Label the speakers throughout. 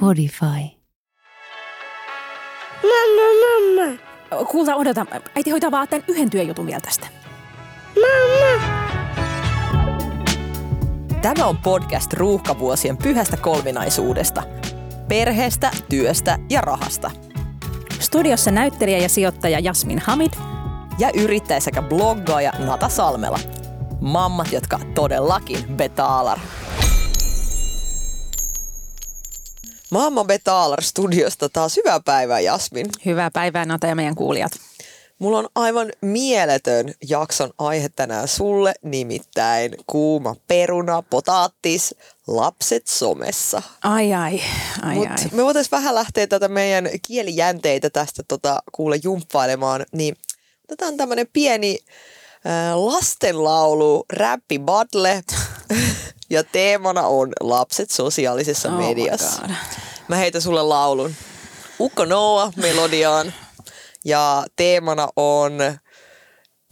Speaker 1: Podify.
Speaker 2: Mamma, mamma.
Speaker 3: Kuulta, odota. Äiti hoitaa vaan tämän yhden työjutun vielä tästä.
Speaker 2: Mamma.
Speaker 4: Tämä on podcast ruuhkavuosien pyhästä kolminaisuudesta. Perheestä, työstä ja rahasta.
Speaker 3: Studiossa näyttelijä ja sijoittaja Jasmin Hamid.
Speaker 4: Ja yrittäjä sekä bloggaaja Nata Salmela. Mammat, jotka todellakin betaalar. Mamma Betalar studiosta taas hyvää päivää Jasmin.
Speaker 3: Hyvää päivää Nata ja meidän kuulijat.
Speaker 4: Mulla on aivan mieletön jakson aihe tänään sulle, nimittäin kuuma peruna, potaattis, lapset somessa.
Speaker 3: Ai ai, ai
Speaker 4: Mut
Speaker 3: ai.
Speaker 4: me voitaisiin vähän lähteä tätä meidän kielijänteitä tästä tota, kuule jumppailemaan, niin otetaan tämmönen pieni äh, lastenlaulu, räppi battle, ja teemana on lapset sosiaalisessa
Speaker 3: Oh
Speaker 4: mediassa. Mä heitän sulle laulun. Ukko Noah melodiaan. Ja teemana on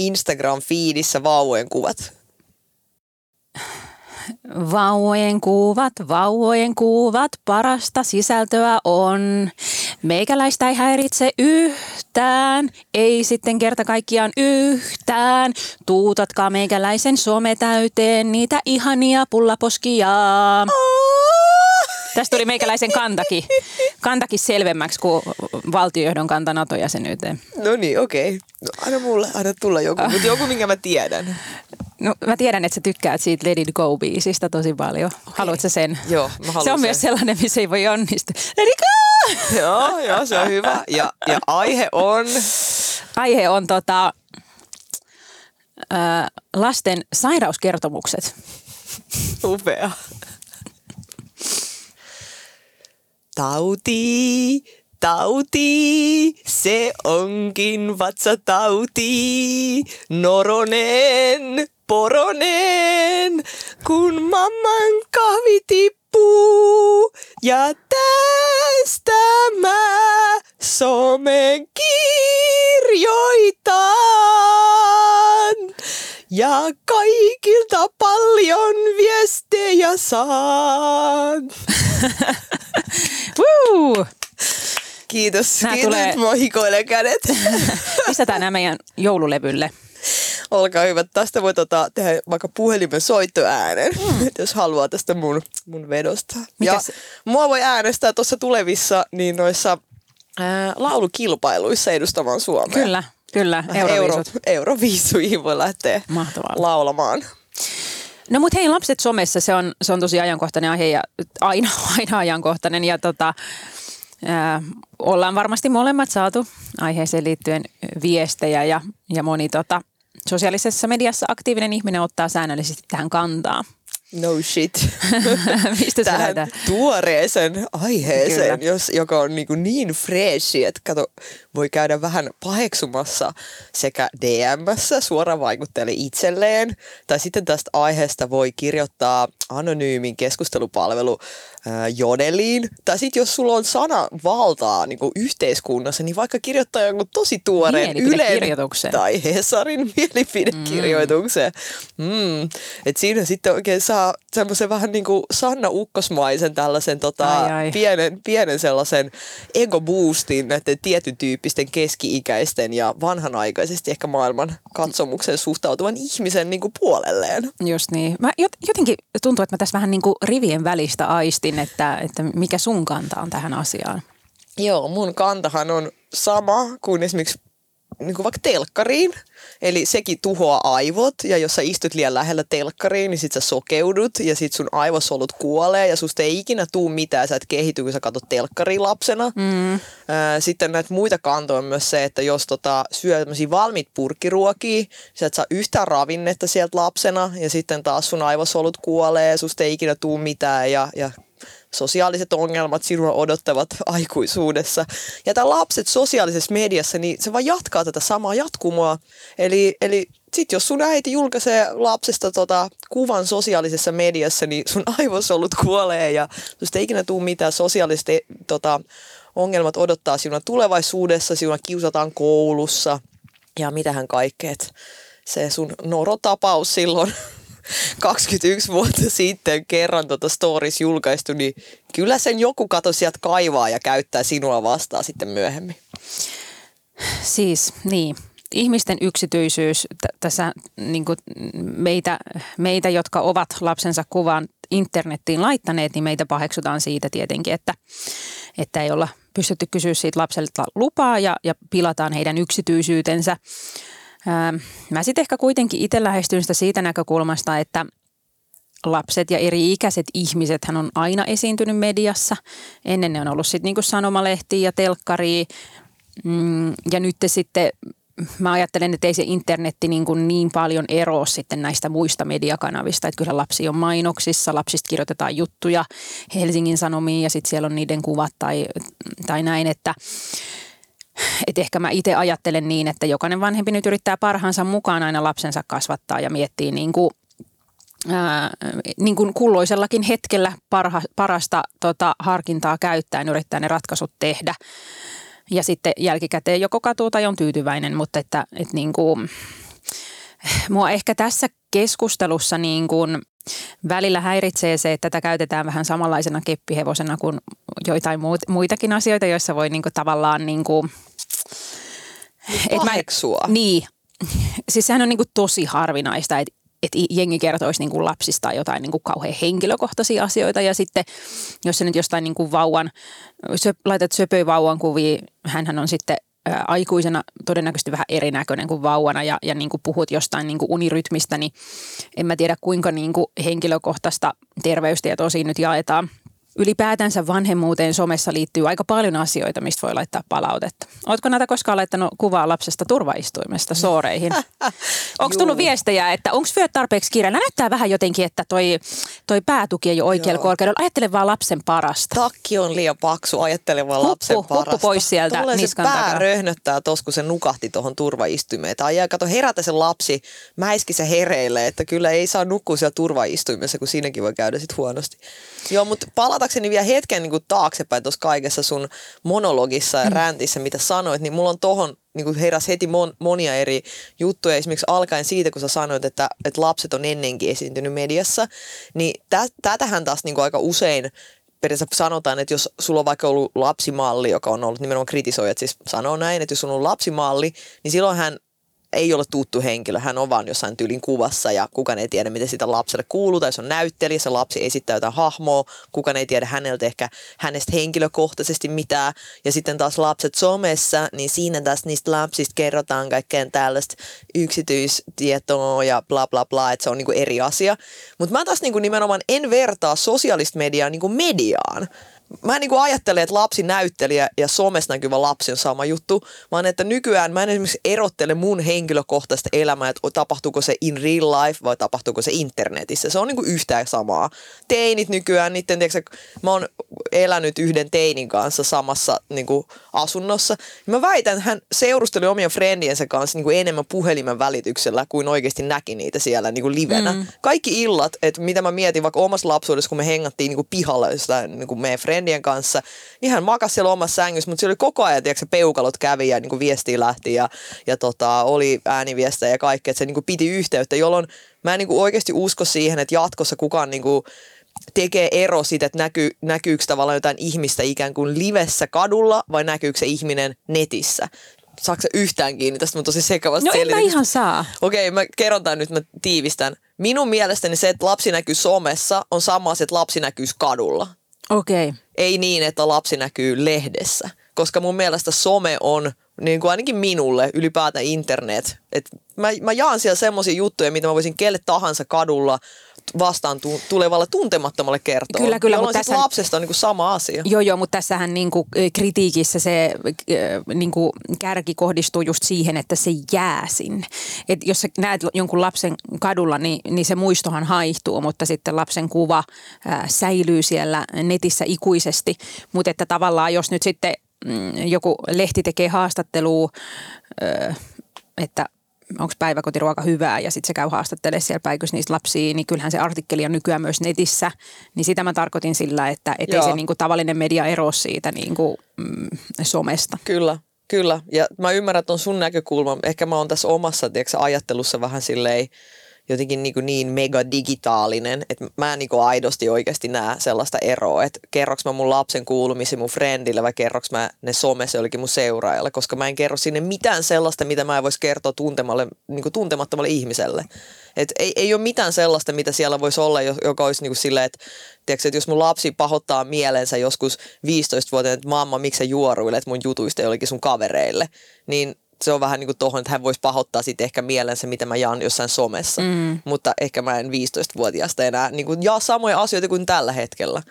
Speaker 4: Instagram-fiidissä vauvojen kuvat.
Speaker 3: Vauvojen kuvat, vauvojen kuvat, parasta sisältöä on. Meikäläistä ei häiritse yhtään, ei sitten kerta kaikkiaan yhtään. Tuutatkaa meikäläisen some täyteen niitä ihania pullaposkia. Tästä tuli meikäläisen kantakin, kantakin selvemmäksi kuin valtiojohdon kanta NATO-jäsenyyteen.
Speaker 4: No niin, okei. No, anna mulle, anna tulla joku, mutta joku, minkä mä tiedän.
Speaker 3: No, mä tiedän, että sä tykkäät siitä Let It Go-biisistä tosi paljon. Haluatko sä sen?
Speaker 4: Joo, mä haluan
Speaker 3: Se on
Speaker 4: sen.
Speaker 3: myös sellainen, missä ei voi onnistua. Let it go!
Speaker 4: joo, joo, se on hyvä. Ja, ja aihe on...
Speaker 3: Aihe on tota, ää, lasten sairauskertomukset.
Speaker 4: Upea. Tauti, tauti, se onkin vatsatauti. Noronen, poronen, kun mamman kahvi tippuu. Ja tästä mä somen kirjoitan. Ja kaikilta paljon viestejä saan.
Speaker 3: Woo!
Speaker 4: Kiitos.
Speaker 3: Nää
Speaker 4: Kiitos,
Speaker 3: tulee-
Speaker 4: mua hikoilee kädet.
Speaker 3: Pistetään nämä meidän joululevylle.
Speaker 4: Olkaa hyvä. Tästä voi tota, tehdä vaikka puhelimen soittoäänen, mm. jos haluaa tästä mun, mun vedosta.
Speaker 3: Mitäs-
Speaker 4: Ja mua voi äänestää tuossa tulevissa niin noissa ää, laulukilpailuissa edustamaan Suomea.
Speaker 3: Kyllä, kyllä.
Speaker 4: Euro,
Speaker 3: Euroviisut.
Speaker 4: Euroviisuihin voi lähteä
Speaker 3: Mahtavaa.
Speaker 4: laulamaan.
Speaker 3: No mutta hei, lapset somessa, se on, se on tosi ajankohtainen aihe ja aina, aina ajankohtainen. Ja tota, ää, ollaan varmasti molemmat saatu aiheeseen liittyen viestejä ja, ja moni tota, sosiaalisessa mediassa aktiivinen ihminen ottaa säännöllisesti tähän kantaa.
Speaker 4: No shit.
Speaker 3: Mistä se
Speaker 4: Tähän
Speaker 3: lähdetään?
Speaker 4: tuoreeseen aiheeseen,
Speaker 3: Kyllä.
Speaker 4: jos, joka on niin, kuin niin freshi, että kato, voi käydä vähän paheksumassa sekä DMssä suoraan vaikuttajalle itselleen, tai sitten tästä aiheesta voi kirjoittaa anonyymin keskustelupalvelu ää, Jodeliin, tai sitten jos sulla on sana valtaa niin kuin yhteiskunnassa, niin vaikka kirjoittaa jonkun tosi tuoreen Ylen tai Hesarin mielipidekirjoituksen. Mm. Et siinä sitten oikein saa semmoisen vähän niin kuin Sanna Ukkosmaisen tällaisen tota,
Speaker 3: Ai, ai.
Speaker 4: Pienen, pienen sellaisen ego-boostin näiden tietyn tyyppisten keski-ikäisten ja vanhanaikaisesti ehkä maailman katsomukseen suhtautuvan ihmisen niin kuin puolelleen.
Speaker 3: Just niin. Mä jot, jotenkin tuntuu, että mä tässä vähän niin kuin rivien välistä aistin, että, että mikä sun kanta on tähän asiaan.
Speaker 4: Joo, mun kantahan on sama kuin esimerkiksi niin kuin vaikka telkkariin. Eli sekin tuhoaa aivot ja jos sä istut liian lähellä telkkariin, niin sit sä sokeudut ja sit sun aivosolut kuolee ja susta ei ikinä tuu mitään, sä et kehity, kun sä katsot telkkariin lapsena. Mm. Sitten näitä muita kantoja on myös se, että jos tota, syö tämmöisiä valmiit purkkiruokia, sä et saa yhtään ravinnetta sieltä lapsena ja sitten taas sun aivosolut kuolee ja susta ei ikinä tuu mitään ja, ja sosiaaliset ongelmat sinua odottavat aikuisuudessa. Ja tämä lapset sosiaalisessa mediassa, niin se vaan jatkaa tätä samaa jatkumoa. Eli, eli sit jos sun äiti julkaisee lapsesta tota kuvan sosiaalisessa mediassa, niin sun aivosolut kuolee ja susta ei ikinä tule mitään sosiaaliset tota, ongelmat odottaa sinua tulevaisuudessa, sinua kiusataan koulussa ja mitähän kaikkea. Se sun norotapaus silloin 21 vuotta sitten kerran tota stories julkaistu, niin kyllä sen joku kato sieltä kaivaa ja käyttää sinua vastaan sitten myöhemmin.
Speaker 3: Siis niin, ihmisten yksityisyys t- tässä niin meitä, meitä, jotka ovat lapsensa kuvan internettiin laittaneet, niin meitä paheksutaan siitä tietenkin, että, että ei olla pystytty kysyä siitä lapselta lupaa ja, ja pilataan heidän yksityisyytensä. Ää, mä sitten ehkä kuitenkin itse lähestyn sitä siitä näkökulmasta, että lapset ja eri ikäiset ihmiset hän on aina esiintynyt mediassa. Ennen ne on ollut sitten niinku sanomalehtiä ja telkkaria. Mm, ja nyt sitten mä ajattelen, että ei se internetti niin, kuin niin paljon eroa sitten näistä muista mediakanavista. Että kyllä lapsi on mainoksissa, lapsista kirjoitetaan juttuja Helsingin Sanomiin ja sitten siellä on niiden kuvat tai, tai näin, että et ehkä mä itse ajattelen niin, että jokainen vanhempi nyt yrittää parhaansa mukaan aina lapsensa kasvattaa ja miettii niin kuin Ää, niin kuin kulloisellakin hetkellä parha, parasta tota, harkintaa käyttäen yrittää ne ratkaisut tehdä. Ja sitten jälkikäteen joko katuu tai on tyytyväinen, mutta että, että niin kuin, mua ehkä tässä keskustelussa niin kuin välillä häiritsee se, että tätä käytetään vähän samanlaisena keppihevosena kuin joitain muitakin asioita, joissa voi niin kuin tavallaan niin kuin,
Speaker 4: et mä,
Speaker 3: niin, siis sehän on niin kuin tosi harvinaista, että että jengi kertoisi niin kuin lapsista jotain niin kuin kauhean henkilökohtaisia asioita. Ja sitten jos se nyt jostain niin kuin vauvan, sö, laitat söpöi vauvan kuvia, hänhän on sitten ä, aikuisena todennäköisesti vähän erinäköinen kuin vauvana. Ja, ja niin kuin puhut jostain niin kuin unirytmistä, niin en mä tiedä kuinka niin kuin henkilökohtaista terveystietoa siinä nyt jaetaan – ylipäätänsä vanhemmuuteen somessa liittyy aika paljon asioita, mistä voi laittaa palautetta. Oletko näitä koskaan laittanut kuvaa lapsesta turvaistuimesta sooreihin? onko tullut viestejä, että onko vyöt tarpeeksi kiireellä? Näyttää vähän jotenkin, että toi, toi päätuki ei ole oikealla korkeudella. Ajattele vaan lapsen parasta.
Speaker 4: Takki on liian paksu, ajattele vaan huppu, lapsen parasta.
Speaker 3: Huppu pois sieltä
Speaker 4: Tulee
Speaker 3: niskan
Speaker 4: se pää
Speaker 3: takaa.
Speaker 4: röhnöttää tos, kun se nukahti tuohon turvaistuimeen. Tai jää, kato, herätä se lapsi, mäiski se hereille, että kyllä ei saa nukkua siellä turvaistuimessa, kun siinäkin voi käydä sit huonosti. Joo, mutta palatakseni vielä hetken niin kuin taaksepäin tuossa kaikessa sun monologissa ja mm. räntissä, mitä sanoit, niin mulla on tohon niin kuin heräs heti mon, monia eri juttuja, esimerkiksi alkaen siitä, kun sä sanoit, että, että lapset on ennenkin esiintynyt mediassa, niin tä, tätähän taas niin kuin aika usein periaatteessa sanotaan, että jos sulla on vaikka ollut lapsimalli, joka on ollut nimenomaan kritisoijat, siis sanoo näin, että jos sulla on ollut lapsimalli, niin silloin hän ei ole tuttu henkilö, hän on vaan jossain tyylin kuvassa ja kukaan ei tiedä, miten sitä lapselle kuuluu, tai se on näyttelijä, se lapsi esittää jotain hahmoa, kukaan ei tiedä häneltä ehkä hänestä henkilökohtaisesti mitään, ja sitten taas lapset somessa, niin siinä taas niistä lapsista kerrotaan kaikkeen tällaista yksityistietoa ja bla bla bla, että se on niinku eri asia. Mutta mä taas niinku nimenomaan en vertaa sosiaalista mediaa niinku mediaan, mä en niin kuin ajattele, että lapsi näyttelijä ja somessa näkyvä lapsi on sama juttu, vaan että nykyään mä en esimerkiksi erottele mun henkilökohtaista elämää, että tapahtuuko se in real life vai tapahtuuko se internetissä. Se on niin kuin yhtään samaa. Teinit nykyään, niiden, tiedätkö, mä oon elänyt yhden teinin kanssa samassa niin kuin asunnossa. Mä väitän, että hän seurusteli omien friendiensä kanssa niin kuin enemmän puhelimen välityksellä kuin oikeasti näki niitä siellä niin kuin livenä. Mm. Kaikki illat, että mitä mä mietin vaikka omassa lapsuudessa, kun me hengattiin niin kuin pihalla jostain niin kuin meidän friendien kanssa, niin hän makasi siellä omassa sängyssä, mutta siellä oli koko ajan, tiedätkö, peukalot kävi ja niin kuin viestiä lähti ja, ja tota, oli ääniviestejä ja kaikkea, että se niin kuin piti yhteyttä, jolloin mä en niin kuin oikeasti usko siihen, että jatkossa kukaan niin kuin tekee ero siitä, että näkyy, näkyykö tavallaan jotain ihmistä ikään kuin livessä kadulla vai näkyykö se ihminen netissä. Saatko yhtään kiinni tästä mun tosi sekavasta
Speaker 3: No en mä ihan saa.
Speaker 4: Okei, okay, mä kerron tämän nyt, mä tiivistän. Minun mielestäni se, että lapsi näkyy somessa, on sama asia, että lapsi näkyy kadulla.
Speaker 3: Okei. Okay.
Speaker 4: Ei niin, että lapsi näkyy lehdessä. Koska mun mielestä some on, niin kuin ainakin minulle, ylipäätään internet. Et mä, mä jaan siellä semmoisia juttuja, mitä mä voisin kelle tahansa kadulla vastaan tu- tulevalle tuntemattomalle kertoa.
Speaker 3: Kyllä, kyllä.
Speaker 4: Mutta tässä lapsesta on niin kuin sama asia.
Speaker 3: Joo, joo, mutta tässähän niin kuin kritiikissä se niin kuin kärki kohdistuu just siihen, että se jää sinne. Et jos sä näet jonkun lapsen kadulla, niin, niin se muistohan haihtuu, mutta sitten lapsen kuva ää, säilyy siellä netissä ikuisesti. Mutta että tavallaan jos nyt sitten mm, joku lehti tekee haastattelua, että onko päiväkotiruoka hyvää ja sitten se käy haastattelemaan siellä päikössä niistä lapsia, niin kyllähän se artikkeli on nykyään myös netissä. Niin sitä mä tarkoitin sillä, että et ei se niinku tavallinen media ero siitä niinku, mm, somesta.
Speaker 4: Kyllä. Kyllä, ja mä ymmärrän ton sun näkökulman. Ehkä mä oon tässä omassa tiedätkö, ajattelussa vähän silleen jotenkin niin, niin mega digitaalinen, että mä en niin aidosti oikeasti näe sellaista eroa, että kerroks mä mun lapsen kuulumisi mun friendille vai kerroks mä ne somessa jollekin mun seuraajalle, koska mä en kerro sinne mitään sellaista, mitä mä en voisi kertoa tuntemalle, niin tuntemattomalle ihmiselle. Et ei, ei ole mitään sellaista, mitä siellä voisi olla, joka olisi niin kuin silleen, että, tiedätkö, että jos mun lapsi pahoittaa mielensä joskus 15-vuotiaana, että mamma, miksi sä juoruilet mun jutuista jollekin sun kavereille, niin se on vähän niin kuin tohon, että hän voisi pahoittaa sitten ehkä mielensä, mitä mä jaan jossain somessa. Mm. Mutta ehkä mä en 15-vuotiaasta enää niin kuin jaa samoja asioita kuin tällä hetkellä.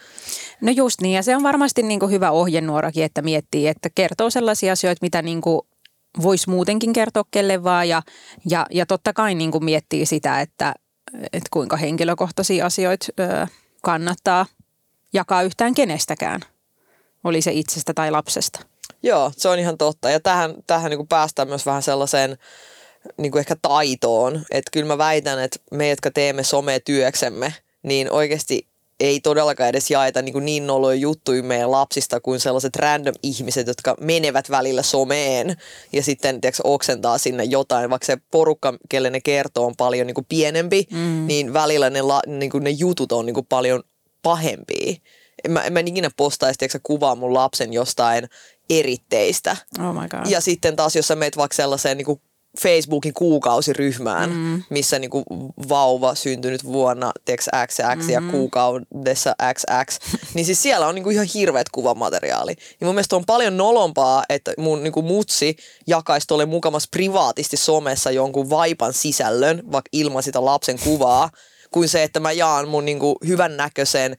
Speaker 3: No just niin, ja se on varmasti niin kuin hyvä ohjenuorakin, että miettii, että kertoo sellaisia asioita, mitä niin kuin voisi muutenkin kertoa kelle vaan. Ja, ja, ja totta kai niin kuin miettii sitä, että, että kuinka henkilökohtaisia asioita ö, kannattaa jakaa yhtään kenestäkään. Oli se itsestä tai lapsesta.
Speaker 4: Joo, se on ihan totta. Ja tähän, tähän niin kuin päästään myös vähän sellaiseen niin kuin ehkä taitoon. Että kyllä mä väitän, että me, jotka teemme somea työksemme, niin oikeasti ei todellakaan edes jaeta niin, niin noloja juttuja meidän lapsista kuin sellaiset random ihmiset, jotka menevät välillä someen ja sitten tiedätkö, oksentaa sinne jotain, vaikka se porukka, kelle ne kertoo, on paljon niin kuin pienempi, mm. niin välillä ne, la, niin kuin ne jutut on niin kuin paljon pahempia. En mä, en mä ikinä postaisi tiedätkö, kuvaa mun lapsen jostain eritteistä.
Speaker 3: Oh my God.
Speaker 4: Ja sitten taas, jos sä meet vaikka sellaiseen niin kuin Facebookin kuukausiryhmään, mm. missä niinku vauva syntynyt vuonna teeks XX mm-hmm. ja kuukaudessa XX, niin siis siellä on niinku ihan hirveät kuvamateriaali. Ja mun mielestä on paljon nolompaa, että mun niinku mutsi jakaisi tuolle mukamas privaatisti somessa jonkun vaipan sisällön, vaikka ilman sitä lapsen kuvaa, kuin se, että mä jaan mun niinku hyvännäköisen,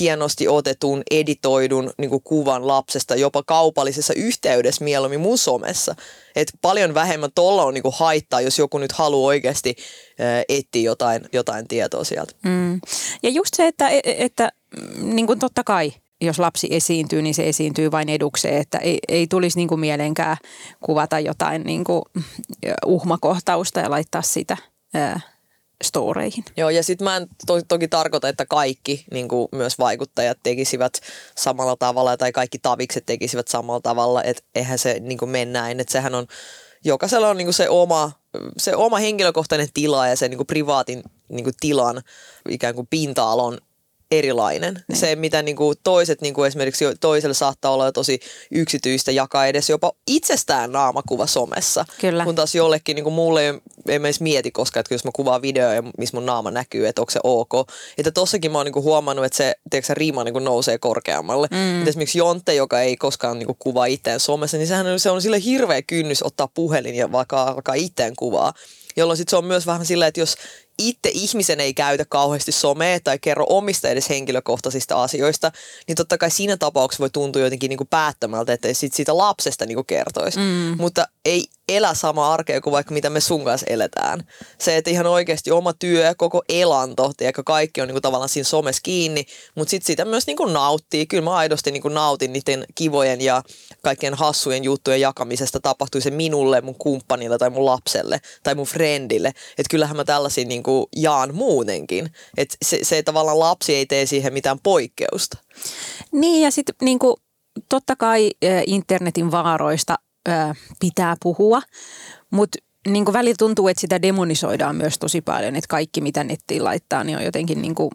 Speaker 4: hienosti otetun, editoidun niinku kuvan lapsesta jopa kaupallisessa yhteydessä mieluummin mun somessa. Et paljon vähemmän tuolla on niinku haittaa, jos joku nyt haluaa oikeasti etsiä jotain, jotain tietoa sieltä. Mm.
Speaker 3: Ja just se, että, e, e, että niin kuin totta kai jos lapsi esiintyy, niin se esiintyy vain edukseen, että ei, ei tulisi niin kuin mieleenkään kuvata jotain niin kuin uhmakohtausta ja laittaa sitä storeihin.
Speaker 4: Joo, ja sitten mä en to- toki tarkoita, että kaikki niin myös vaikuttajat tekisivät samalla tavalla tai kaikki tavikset tekisivät samalla tavalla, että eihän se niin mene näin, että sehän on, jokaisella on niin se oma se oma henkilökohtainen tila ja se niin privaatin niin tilan ikään kuin pinta-alon erilainen. Niin. Se, mitä niin kuin toiset, niin kuin esimerkiksi toiselle saattaa olla tosi yksityistä, jakaa edes jopa itsestään naamakuva somessa.
Speaker 3: Kyllä.
Speaker 4: Kun taas jollekin, niin kuin mulle ei, ei edes mieti koskaan, että jos mä kuvaan videoja, missä mun naama näkyy, että onko se ok. Että tossakin mä oon niin kuin huomannut, että se, tiedätkö, se riima niin kuin nousee korkeammalle. Mm. Että esimerkiksi Jonte, joka ei koskaan niin kuin kuvaa itseään somessa, niin sehän on, se on sille hirveä kynnys ottaa puhelin ja vaikka alkaa itseään kuvaa jolloin sitten se on myös vähän silleen, että jos itse ihmisen ei käytä kauheasti somea tai kerro omista edes henkilökohtaisista asioista, niin totta kai siinä tapauksessa voi tuntua jotenkin niin kuin päättämältä, että sit siitä lapsesta niin kuin kertoisi. Mm. Mutta ei elä sama arkea kuin vaikka mitä me sun kanssa eletään. Se, että ihan oikeasti oma työ, koko elanto, tiedätkö, kaikki on niin kuin tavallaan siinä somessa kiinni, mutta sitten sitä myös niin kuin nauttii. Kyllä mä aidosti niin kuin nautin niiden kivojen ja kaikkien hassujen juttujen jakamisesta, tapahtui se minulle, mun kumppanille tai mun lapselle tai mun friendille. Että kyllähän mä tällaisia kuin jaan muutenkin. Että se, se tavallaan lapsi ei tee siihen mitään poikkeusta.
Speaker 3: Niin ja sitten niin kuin, totta kai internetin vaaroista pitää puhua, mutta niin kuin välillä tuntuu, että sitä demonisoidaan myös tosi paljon, että kaikki mitä nettiin laittaa, niin on jotenkin niin kuin,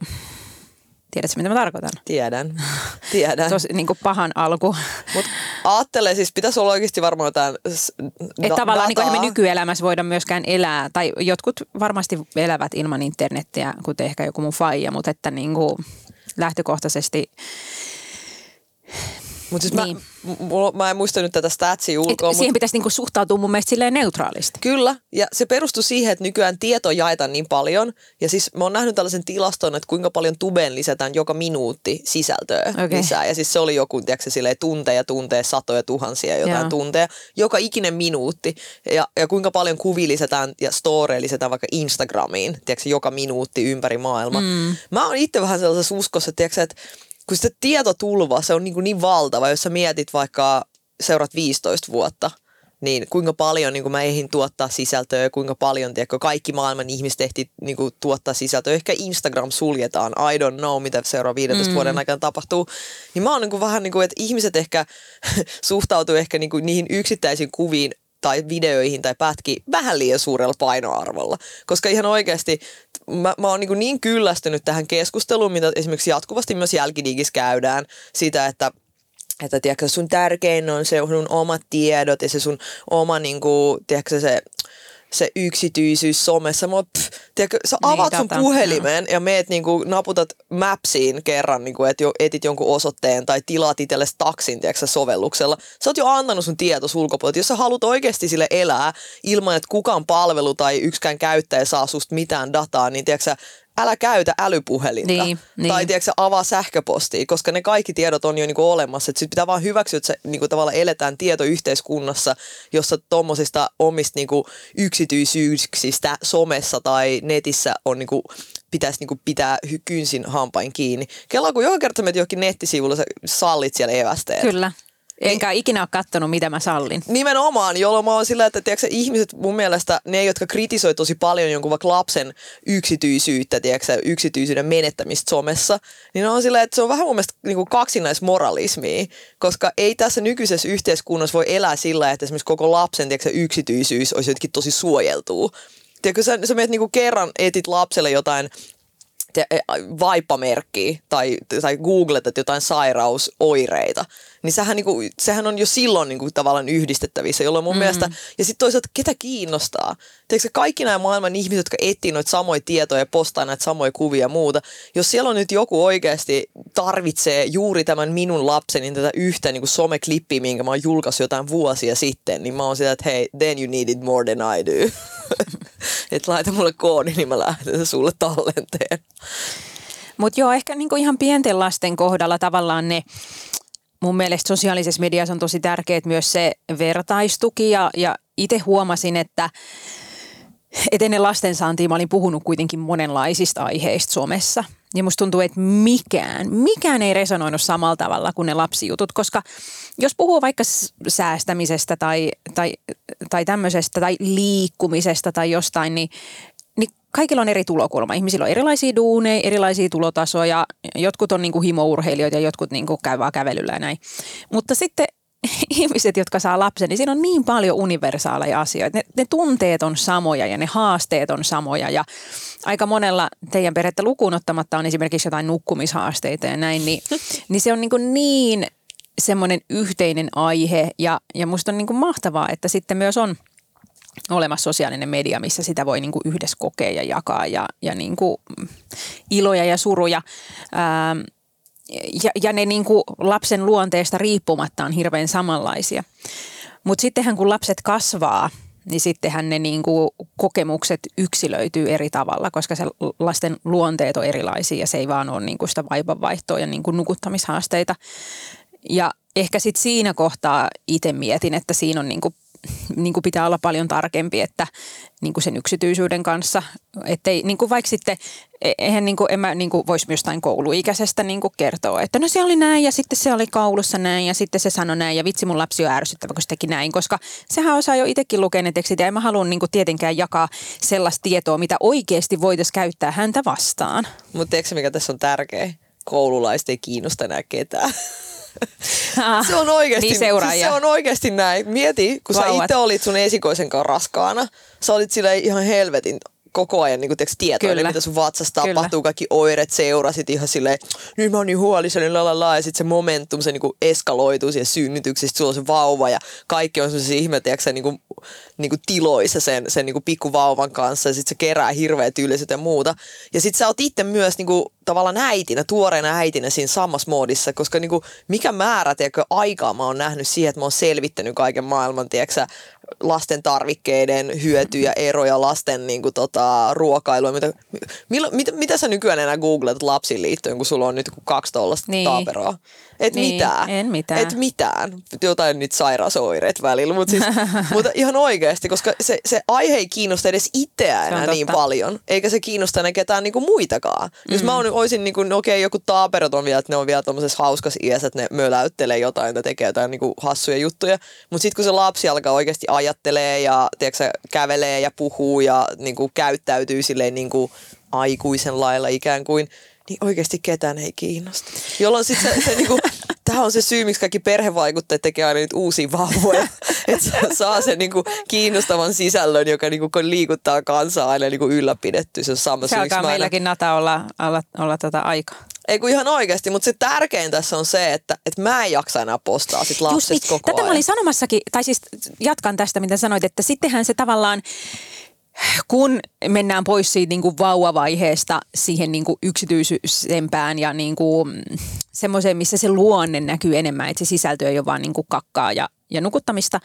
Speaker 3: tiedätkö mitä mä tarkoitan?
Speaker 4: Tiedän, tiedän.
Speaker 3: Tosi niin kuin pahan alku.
Speaker 4: Mutta ajattele, siis pitäisi olla oikeasti varmaan jotain
Speaker 3: Että tavallaan niin kuin me nykyelämässä voida myöskään elää, tai jotkut varmasti elävät ilman internettiä, kuten ehkä joku mun faija, mutta että niin kuin lähtökohtaisesti
Speaker 4: mutta siis niin. mä, mä en muista nyt tätä statsia ulkoa.
Speaker 3: Et siihen pitäisi niinku suhtautua mun mielestä silleen neutraalisti.
Speaker 4: Kyllä, ja se perustuu siihen, että nykyään tieto jaetaan niin paljon. Ja siis mä oon nähnyt tällaisen tilaston, että kuinka paljon tubeen lisätään joka minuutti sisältöä okay. lisää. Ja siis se oli joku, tiedätkö, silleen tunteja, tunteja, satoja, tuhansia jotain Joo. tunteja. Joka ikinen minuutti. Ja, ja kuinka paljon kuvia lisätään ja storeja lisätään vaikka Instagramiin, tiedätkö, joka minuutti ympäri maailmaa. Mm. Mä oon itse vähän sellaisessa uskossa, tiedätkö, että kun sitä tietotulva, se on niin, kuin niin valtava, jos sä mietit vaikka seurat 15 vuotta, niin kuinka paljon niin kuin mä ehdin tuottaa sisältöä, kuinka paljon tiedätkö, kaikki maailman ihmiset ehti niin kuin, tuottaa sisältöä. Ehkä Instagram suljetaan, I don't know, mitä seuraavan 15 mm. vuoden aikana tapahtuu. Niin mä oon niin kuin, vähän niin kuin, että ihmiset ehkä suhtautuu ehkä niin kuin, niihin yksittäisiin kuviin tai videoihin tai pätki vähän liian suurella painoarvolla. Koska ihan oikeasti mä, mä oon niin, niin kyllästynyt tähän keskusteluun, mitä esimerkiksi jatkuvasti myös jälkidigissä käydään, siitä, että että tiedätkö, sun tärkein on se sun omat tiedot ja se sun oma, niin kuin, tiedätkö, se se yksityisyys somessa. Mä, pff, tiedätkö, sä
Speaker 3: Niin,
Speaker 4: avaat sun
Speaker 3: data,
Speaker 4: puhelimen ja meet niinku, naputat Mapsiin kerran, niinku, että jo, etit jonkun osoitteen tai tilaat itsellesi taksin tiedätkö, sovelluksella. Sä oot jo antanut sun tieto ulkopuolelle. Jos sä haluat oikeasti sille elää ilman, että kukaan palvelu tai yksikään käyttäjä saa susta mitään dataa, niin tiedätkö, älä käytä älypuhelinta.
Speaker 3: Niin, niin.
Speaker 4: Tai tiedätkö, avaa sähköpostia, koska ne kaikki tiedot on jo niinku olemassa. Sitten pitää vaan hyväksyä, että se, niinku, tavallaan eletään tietoyhteiskunnassa, jossa tuommoisista omista niinku, yksityisyyksistä somessa tai netissä on niinku, pitäisi niinku, pitää hy- kynsin hampain kiinni. Kelaa, kun joka kerta menet johonkin nettisivulle, sä sallit siellä evästeet.
Speaker 3: Kyllä. Enkä ikinä ole kattonut, mitä mä sallin.
Speaker 4: Nimenomaan, jolloin mä oon sillä, että tiedätkö, ihmiset mun mielestä, ne jotka kritisoi tosi paljon jonkun vaikka lapsen yksityisyyttä, tiedätkö, yksityisyyden menettämistä somessa, niin on sillä, että se on vähän mun mielestä niin kaksinaismoralismia, koska ei tässä nykyisessä yhteiskunnassa voi elää sillä, että esimerkiksi koko lapsen tiedätkö, yksityisyys olisi jotenkin tosi suojeltua. Tiedätkö, sä, sä menet niin kuin kerran etit lapselle jotain vaippamerkkiä tai, tai googletat jotain sairausoireita, niin sehän, niinku, sehän on jo silloin niinku, tavallaan yhdistettävissä, jolloin mun mm. mielestä, ja sitten toisaalta ketä kiinnostaa? Tiedätkö, kaikki nämä maailman ihmiset, jotka etsii noita samoja tietoja ja postaa näitä samoja kuvia ja muuta, jos siellä on nyt joku oikeasti tarvitsee juuri tämän minun lapseni niin tätä yhtä niin someklippiä, minkä mä oon julkaissut jotain vuosia sitten, niin mä oon sitä, että hei, then you need it more than I do. että laita mulle koodi, niin mä lähetän sulle tallenteen.
Speaker 3: Mutta joo, ehkä niinku ihan pienten lasten kohdalla tavallaan ne, mun mielestä sosiaalisessa mediassa on tosi tärkeää myös se vertaistuki ja, ja itse huomasin, että et ennen lastensaantia mä olin puhunut kuitenkin monenlaisista aiheista somessa. Ja musta tuntuu, että mikään, mikään ei resonoinut samalla tavalla kuin ne lapsijutut, koska jos puhuu vaikka säästämisestä tai, tai, tai tämmöisestä tai liikkumisesta tai jostain, niin kaikilla on eri tulokulma. Ihmisillä on erilaisia duuneja, erilaisia tulotasoja. Jotkut on niinku himourheilijoita ja jotkut niinku käy vaan kävelyllä ja näin. Mutta sitten ihmiset, jotka saa lapsen, niin siinä on niin paljon universaaleja asioita. Ne, ne tunteet on samoja ja ne haasteet on samoja ja aika monella teidän perhettä lukuun ottamatta on esimerkiksi jotain nukkumishaasteita ja näin, niin, niin se on niin, kuin niin semmoinen yhteinen aihe ja, ja musta on niin kuin mahtavaa, että sitten myös on olemassa sosiaalinen media, missä sitä voi niin kuin yhdessä kokea ja jakaa ja, ja niin kuin iloja ja suruja. Ähm, ja, ja ne niin kuin lapsen luonteesta riippumatta on hirveän samanlaisia. Mutta sittenhän kun lapset kasvaa, niin sittenhän ne niin kuin kokemukset yksilöityy eri tavalla, koska se lasten luonteet on erilaisia ja se ei vaan ole niin kuin sitä vaivanvaihtoa ja niin kuin nukuttamishaasteita. Ja ehkä sitten siinä kohtaa itse mietin, että siinä on niin kuin niin kuin pitää olla paljon tarkempi, että niin kuin sen yksityisyyden kanssa, ettei niin kuin vaikka sitten, eihän niin kuin, en mä niin kuin voisi jostain kouluikäisestä niin kuin kertoa, että no se oli näin ja sitten se oli kaulussa näin ja sitten se sanoi näin ja vitsi mun lapsi on ärsyttävä, kun se teki näin, koska sehän osaa jo itsekin lukea ne tekstit ja en mä halua niin kuin tietenkään jakaa sellaista tietoa, mitä oikeasti voitaisiin käyttää häntä vastaan.
Speaker 4: Mutta tiedätkö mikä tässä on tärkeä? Koululaiset ei kiinnosta enää ketään.
Speaker 3: Ah,
Speaker 4: Se on oikeasti,
Speaker 3: Niin
Speaker 4: siis se on oikeasti näin. Mieti, kun
Speaker 3: Vauvat.
Speaker 4: sä itse olit sun esikoisen kanssa raskaana, sä olit sille ihan helvetin koko ajan niin tiiäks, tietoinen,
Speaker 3: Kyllä.
Speaker 4: mitä sun vatsassa
Speaker 3: Kyllä.
Speaker 4: tapahtuu, kaikki oireet seurasit ihan silleen, nyt mä oon niin huolissani, la la la, ja sitten se momentum, se niin eskaloituu siihen synnytykseen, sit sulla on se vauva, ja kaikki on sellaisia ihme, tiiäks, niin kuin, niin kuin tiloissa sen, sen niin kuin pikkuvauvan kanssa, ja sitten se kerää hirveät yleiset ja muuta. Ja sitten sä oot itse myös niin kuin, tavallaan äitinä, tuoreena äitinä siinä samassa moodissa, koska niin kuin, mikä määrä, tiedätkö, aikaa mä oon nähnyt siihen, että mä oon selvittänyt kaiken maailman, tiedätkö, lasten tarvikkeiden hyötyjä, eroja, lasten niin kuin, tota, ruokailua. Mitä, millä, mitä, mitä sä nykyään enää googlet lapsiin liittyen, kun sulla on nyt kaksi tollasta
Speaker 3: Niin.
Speaker 4: niin. taaperoa? Et
Speaker 3: Niin,
Speaker 4: mitään.
Speaker 3: en mitään.
Speaker 4: Et mitään. Jotain nyt sairausoireet välillä, mutta siis, mutta ihan oikeasti, koska se, se aihe ei kiinnosta edes itseään enää niin
Speaker 3: totta.
Speaker 4: paljon, eikä se kiinnosta enää ketään niinku muitakaan. Mm. Jos mä olisin, niinku, no okei, joku taaperot on vielä, että ne on vielä tuommoisessa hauskas iässä, että ne möläyttelee jotain tai tekee jotain niinku hassuja juttuja, mutta sitten kun se lapsi alkaa oikeasti ajattelee ja tiedätkö, kävelee ja puhuu ja niin kuin käyttäytyy silleen niin kuin aikuisen lailla ikään kuin, niin oikeasti ketään ei kiinnosta. Jolloin sitten se, se niinku, tämä on se syy, miksi kaikki perhevaikuttajat tekee aina nyt uusia vauvoja. Että saa sen niinku kiinnostavan sisällön, joka niinku liikuttaa kansaa aina niinku ylläpidetty. Se on sama
Speaker 3: Se
Speaker 4: syy,
Speaker 3: alkaa
Speaker 4: mä aina-
Speaker 3: meilläkin nata olla, olla, olla tota aika.
Speaker 4: Ei kun ihan oikeasti, mutta se tärkein tässä on se, että, että mä en jaksa enää postaa sit
Speaker 3: Just
Speaker 4: lapsesta
Speaker 3: niin.
Speaker 4: koko
Speaker 3: Tätä
Speaker 4: ajan.
Speaker 3: mä olin sanomassakin, tai siis jatkan tästä, mitä sanoit, että sittenhän se tavallaan, kun mennään pois siitä niin kuin vauvavaiheesta siihen niin kuin yksityisyysempään ja niin kuin mm, semmoiseen, missä se luonne näkyy enemmän, että se sisältö ei ole vaan niin kuin kakkaa ja, ja nukuttamista,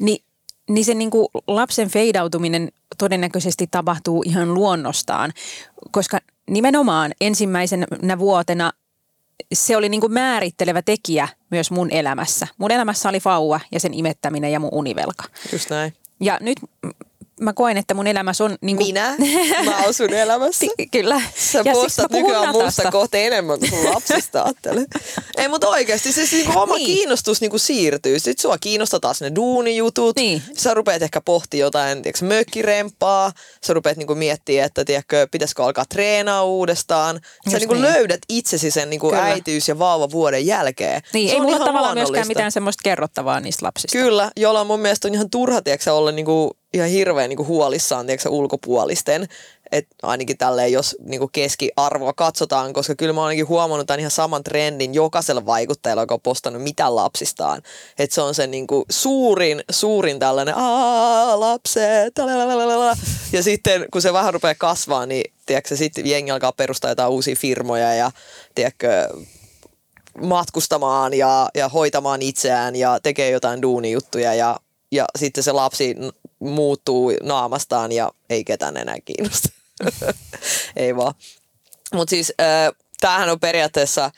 Speaker 3: niin, niin se niin kuin lapsen feidautuminen todennäköisesti tapahtuu ihan luonnostaan, koska nimenomaan ensimmäisenä vuotena se oli niin kuin määrittelevä tekijä myös mun elämässä. Mun elämässä oli vauva ja sen imettäminen ja mun univelka.
Speaker 4: Just näin.
Speaker 3: Ja nyt mä koen, että mun elämässä on... Niin kuin,
Speaker 4: Minä? Mä oon sun elämässä.
Speaker 3: Kyllä.
Speaker 4: Sä
Speaker 3: ja
Speaker 4: postat nykyään musta kohta enemmän kuin lapsista ajattele. Ei, mutta oikeasti se niinku oma
Speaker 3: Niin.
Speaker 4: niin. kiinnostus niinku siirtyy. Sitten sua kiinnostaa taas ne duunijutut.
Speaker 3: Niin.
Speaker 4: Sä rupeat ehkä pohtimaan jotain tiedätkö, mökkirempaa. Sä rupeat niinku miettimään, että tiedätkö, pitäisikö alkaa treenaa uudestaan. Sä
Speaker 3: Just
Speaker 4: niinku
Speaker 3: niin.
Speaker 4: löydät itsesi sen niinku
Speaker 3: Kyllä.
Speaker 4: äitiys- ja vauvavuoden jälkeen.
Speaker 3: Niin,
Speaker 4: Se
Speaker 3: ei
Speaker 4: on
Speaker 3: mulla tavallaan myöskään mitään semmoista kerrottavaa niistä lapsista.
Speaker 4: Kyllä, jolla mun mielestä on ihan turha tiedätkö, olla niinku, ihan hirveän niinku, huolissaan tiedätkö, ulkopuolisten. Et ainakin tälleen, jos niinku, keskiarvoa katsotaan, koska kyllä mä oon ainakin huomannut tämän ihan saman trendin jokaisella vaikuttajalla, joka on postannut mitään lapsistaan. Että se on se niinku, suurin, suurin tällainen, aa lapset, lalalala." ja sitten kun se vähän rupeaa kasvaa, niin tiedätkö, sitten jengi alkaa perustaa jotain uusia firmoja ja tiedätkö, matkustamaan ja, ja hoitamaan itseään ja tekee jotain duunijuttuja ja, ja sitten se lapsi muuttuu naamastaan ja ei ketään enää kiinnosta. ei vaan. Mutta siis äh, tämähän on periaatteessa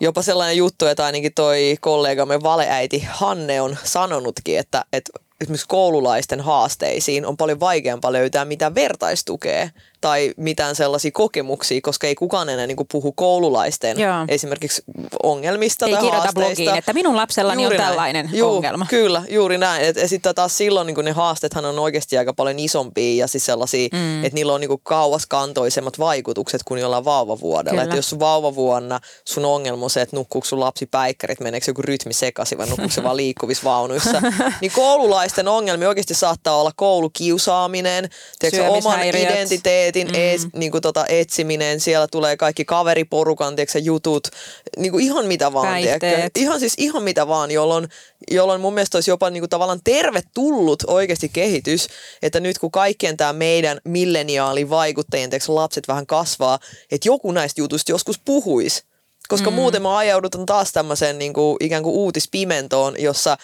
Speaker 4: jopa sellainen juttu, että ainakin toi kollegamme valeäiti Hanne on sanonutkin, että, että esimerkiksi koululaisten haasteisiin on paljon vaikeampaa löytää mitään vertaistukea tai mitään sellaisia kokemuksia, koska ei kukaan enää niin puhu koululaisten
Speaker 3: Joo.
Speaker 4: esimerkiksi ongelmista
Speaker 3: Ei
Speaker 4: tai
Speaker 3: kirjoita
Speaker 4: haasteista.
Speaker 3: blogiin, että minun lapsellani
Speaker 4: Juuri
Speaker 3: on
Speaker 4: näin.
Speaker 3: tällainen
Speaker 4: Juu,
Speaker 3: ongelma.
Speaker 4: Kyllä, juuri näin. Et, ja sitten taas silloin niin ne haasteethan on oikeasti aika paljon isompia ja siis sellaisia, mm. että niillä on niin kauaskantoisemmat vaikutukset kuin jollain vauvavuodella. Että jos vauvavuonna sun ongelma on se, että nukkuuko sun lapsi päikkärit, meneekö joku rytmi sekaisin vai nukkuuko se vaan liikkuvissa vaunuissa, niin koululaisten ongelmia oikeasti saattaa olla koulukiusaaminen, tiedätkö, oman
Speaker 3: Syömishäiriöt.
Speaker 4: Identiteetin mm. et, niin kuin tota, etsiminen, siellä tulee kaikki kaveriporukan tiedätkö, jutut, niin kuin ihan mitä vaan. tiedätkö. Ihan siis ihan mitä vaan, jolloin, jolloin mun mielestä olisi jopa niinku tavallaan tervetullut oikeasti kehitys, että nyt kun kaikkien tämä meidän milleniaalivaikuttajien teeksi lapset vähän kasvaa, että joku näistä jutuista joskus puhuisi. Koska mm. muuten mä ajaudutan taas tämmöiseen niinku, ikään kuin uutispimentoon, jossa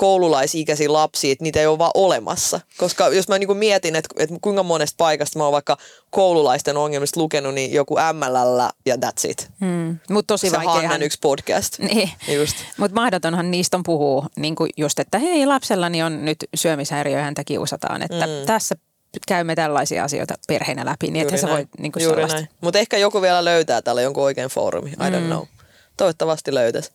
Speaker 4: koululaisikäisiä lapsia, että niitä ei ole vaan olemassa. Koska jos mä niinku mietin, että, että kuinka monesta paikasta mä oon vaikka koululaisten ongelmista lukenut, niin joku MLL ja that's it.
Speaker 3: Hmm. Mutta tosi
Speaker 4: Se
Speaker 3: vaikeahan.
Speaker 4: Hannan yksi podcast.
Speaker 3: Niin. Mutta mahdotonhan niistä on puhua niin kuin just, että hei lapsellani on nyt syömishäiriö häntä kiusataan. Että mm. tässä käymme tällaisia asioita perheenä läpi, niin että sä voit niin kuin
Speaker 4: Juuri
Speaker 3: sellaista.
Speaker 4: näin. Mutta ehkä joku vielä löytää tällä jonkun oikein foorumi. I don't
Speaker 3: Mm.
Speaker 4: know. Toivottavasti löytäisi.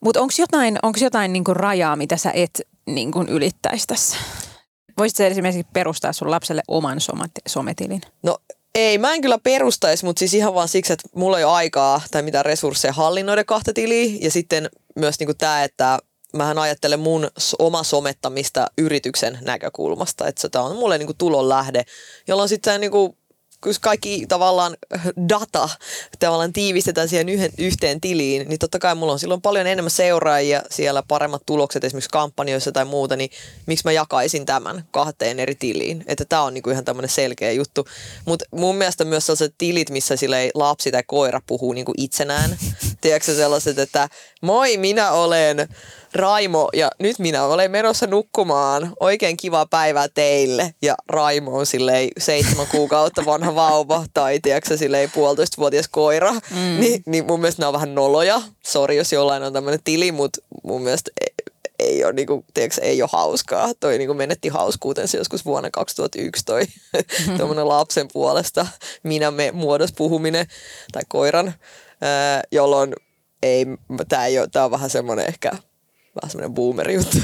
Speaker 3: Mutta onko jotain, onks jotain niin kuin rajaa, mitä sä et niin kuin ylittäisi tässä? Voisitko esimerkiksi perustaa sun lapselle oman sometilin?
Speaker 4: No ei, mä en kyllä perustaisi, mutta siis ihan vaan siksi, että mulla ei ole aikaa tai mitään resursseja hallinnoida kahta tiliä. Ja sitten myös niinku tämä, että mähän ajattelen mun oma somettamista yrityksen näkökulmasta. Että se on mulle niinku tulon lähde, jolloin sitten niinku, kun kaikki tavallaan data tavallaan tiivistetään siihen yhden, yhteen tiliin, niin totta kai mulla on silloin paljon enemmän seuraajia siellä, paremmat tulokset esimerkiksi kampanjoissa tai muuta, niin miksi mä jakaisin tämän kahteen eri tiliin? Että tämä on niinku ihan tämmöinen selkeä juttu. Mutta mun mielestä myös sellaiset tilit, missä sille lapsi tai koira puhuu niinku itsenään. Tiedätkö sellaiset, että moi, minä olen Raimo ja nyt minä olen menossa nukkumaan. Oikein kiva päivää teille. Ja Raimo on silleen seitsemän kuukautta vanha vauva tai tiedätkö, silleen puolitoistavuotias koira. Mm. Ni, niin mun mielestä nämä on vähän noloja. Sori, jos jollain on tämmöinen tili, mutta mun mielestä ei, ei ole, niinku, tiedätkö, ei ole hauskaa. Toi niinku menetti hauskuutensa joskus vuonna 2001 toi tuommoinen lapsen puolesta minä me muodos puhuminen tai koiran, ää, jolloin ei, tämä ei ole, tää on vähän semmoinen ehkä Vähän semmoinen boomeri juttu.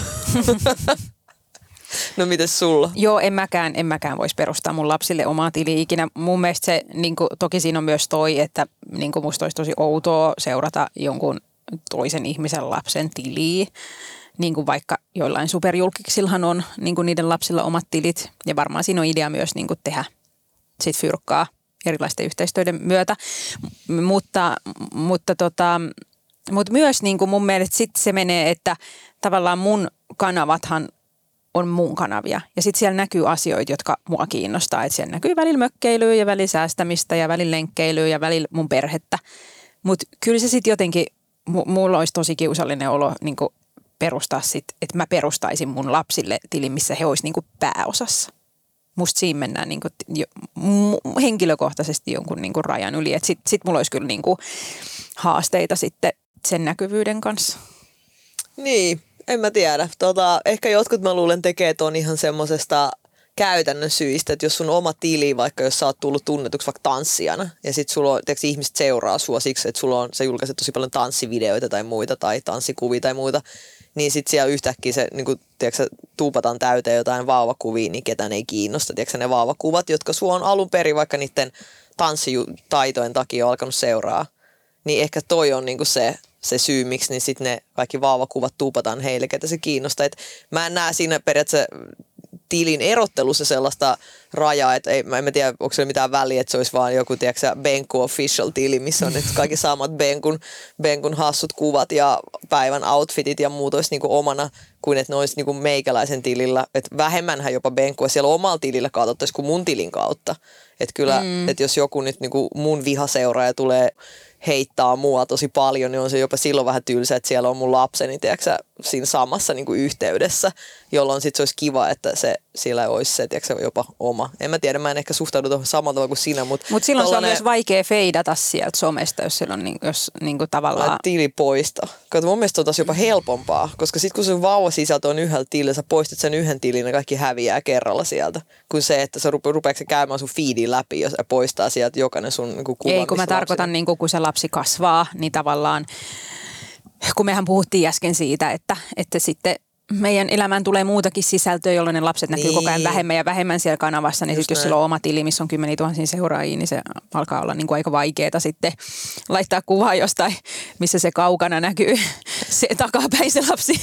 Speaker 4: no mites sulla?
Speaker 3: Joo, en mäkään, en mäkään voisi perustaa mun lapsille omaa tiliä ikinä. Mun mielestä se, niin kuin, toki siinä on myös toi, että niin kuin musta olisi tosi outoa seurata jonkun toisen ihmisen lapsen tiliä. Niin kuin vaikka joillain superjulkiksillahan on niin kuin niiden lapsilla omat tilit. Ja varmaan siinä on idea myös niin kuin tehdä sit fyrkkaa erilaisten yhteistyöiden myötä. Mutta, mutta, tota, mutta myös niin kuin mun mielestä sit se menee, että tavallaan mun kanavathan on mun kanavia. Ja sitten siellä näkyy asioita, jotka mua kiinnostaa. Että siellä näkyy välillä mökkeilyä ja välillä säästämistä ja välillä lenkkeilyä ja välillä mun perhettä. Mutta kyllä se sitten jotenkin, mu- mulla olisi tosi kiusallinen olo niin perustaa sit, että mä perustaisin mun lapsille tilin, missä he olisivat niin pääosassa. Musta siinä mennään niin kuin, jo, henkilökohtaisesti jonkun niin kuin rajan yli. Sitten sit mulla olisi kyllä niin kuin haasteita sitten sen näkyvyyden kanssa.
Speaker 4: Niin, en mä tiedä. Tota, ehkä jotkut mä luulen tekee ton ihan semmosesta käytännön syistä, että jos sun oma tili, vaikka jos sä oot tullut tunnetuksi vaikka tanssijana, ja sit sulla on, tiiäks, ihmiset seuraa sua siksi, että sulla on, sä julkaiset tosi paljon tanssivideoita tai muita, tai tanssikuvia tai muuta, niin sit siellä yhtäkkiä se, niin kun, tiiäks, tuupataan täyteen jotain vaavakuvia, niin ketään ei kiinnosta, tiiäks, ne vaavakuvat, jotka sua on alun perin vaikka niiden tanssitaitojen takia alkanut seuraa, niin ehkä toi on niinku se, se syy, miksi niin sitten ne kaikki vaavakuvat tuupataan heille, ketä se kiinnostaa. Et mä en näe siinä periaatteessa tilin erottelussa sellaista rajaa, että ei, mä en tiedä, onko se mitään väliä, että se olisi vaan joku, tiedätkö, Benku Official tili, missä on nyt kaikki samat Benkun, Benkun hassut kuvat ja päivän outfitit ja muut olisi niinku omana, kuin että ne olisi niinku meikäläisen tilillä. Että vähemmänhän jopa Benkua siellä omalla tilillä katsottaisiin kuin mun tilin kautta. Että kyllä, mm. että jos joku nyt niinku mun vihaseuraaja tulee heittää mua tosi paljon, niin on se jopa silloin vähän tylsä, että siellä on mun lapseni, tiedätkö, siinä samassa niin kuin yhteydessä, jolloin sitten se olisi kiva, että se, siellä olisi se tiedätkö, jopa oma. En mä tiedä, mä en ehkä suhtaudu tuohon samalla tavalla kuin sinä, mutta...
Speaker 3: Mutta silloin tollanen... se on myös vaikea feidata sieltä somesta, jos silloin niin, jos niin kuin tavallaan...
Speaker 4: Tili poista. Kato, mun mielestä on taas jopa helpompaa, koska sitten kun se vauva sisältö on yhdellä tilillä, sä poistat sen yhden tilin ja kaikki häviää kerralla sieltä, kuin se, että sä rupe, rupeatko käymään sun feedin läpi ja poistaa sieltä jokainen sun niin kuin kuva.
Speaker 3: Ei, kun mä tarkoitan, niin kuin, kun se lapsi kasvaa, niin tavallaan kun mehän puhuttiin äsken siitä, että, että sitten meidän elämään tulee muutakin sisältöä, jolloin ne lapset näkyy niin. koko ajan niin. vähemmän ja vähemmän siellä kanavassa, niin sit jos sillä on oma tili, missä on kymmeniä tuhansia seuraajia, niin se alkaa olla niin kuin aika vaikeaa sitten laittaa kuvaa jostain, missä se kaukana näkyy se takapäin se lapsi.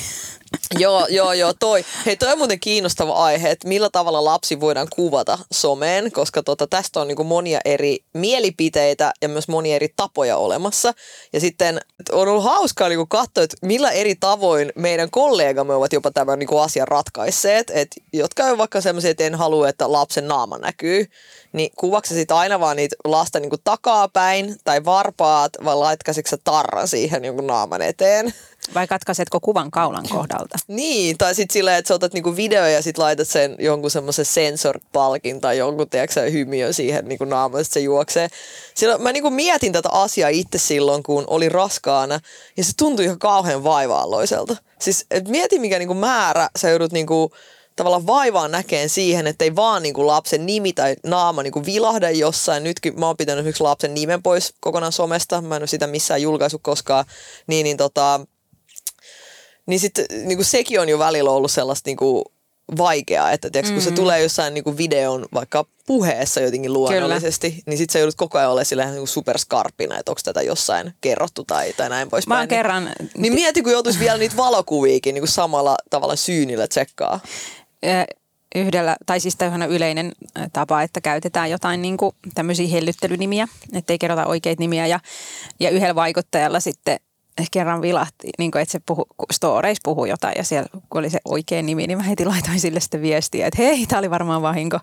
Speaker 4: Joo, joo, joo, toi. Hei, toi on muuten kiinnostava aihe, että millä tavalla lapsi voidaan kuvata someen, koska tota, tästä on niinku monia eri mielipiteitä ja myös monia eri tapoja olemassa. Ja sitten on ollut hauskaa niinku katsoa, että millä eri tavoin meidän kollegamme ovat jopa tämän niinku asian ratkaisseet, et, jotka on vaikka sellaisia, että en halua, että lapsen naama näkyy, niin kuvaksi sitten aina vaan niitä lasta niinku takapäin tai varpaat, vai laitkasitko tarran siihen jonkun naaman eteen?
Speaker 3: Vai katkaisetko kuvan kaulan kohdalta?
Speaker 4: Niin, tai sitten silleen, että sä otat niinku video ja sitten laitat sen jonkun semmoisen sensorpalkin tai jonkun, tiedätkö hymiö siihen niinku naamaan, että se juoksee. Silloin mä niinku mietin tätä asiaa itse silloin, kun oli raskaana ja se tuntui ihan kauhean vaivaalloiselta. Siis et mieti, mikä niinku määrä sä joudut niinku, tavallaan vaivaan näkeen siihen, että ei vaan niin kuin lapsen nimi tai naama niin kuin vilahda jossain. Nytkin mä oon pitänyt esimerkiksi lapsen nimen pois kokonaan somesta. Mä en ole sitä missään julkaisu koskaan. Niin, niin tota, niin sitten niin kuin sekin on jo välillä ollut sellaista niin kuin vaikeaa, että tiiäks, kun se mm. tulee jossain niin kuin videon vaikka puheessa jotenkin luonnollisesti, Kyllä. niin sitten se joudut koko ajan olemaan sillä niin superskarppina, että onko tätä jossain kerrottu tai, tai näin poispäin.
Speaker 3: Mä oon kerran...
Speaker 4: Niin mieti, kun joutuisi vielä niitä valokuviikin niin kuin samalla tavalla syynillä tsekkaa.
Speaker 3: Yhdellä, tai siis tämä on yleinen tapa, että käytetään jotain niin kuin tämmöisiä hellyttelynimiä, ettei kerrota oikeita nimiä ja, ja yhdellä vaikuttajalla sitten kerran vilahti, niin kuin, että se puhu, storeis puhuu jotain ja siellä kun oli se oikea nimi, niin mä heti laitoin sille sitten viestiä, että hei, tämä oli varmaan vahinko.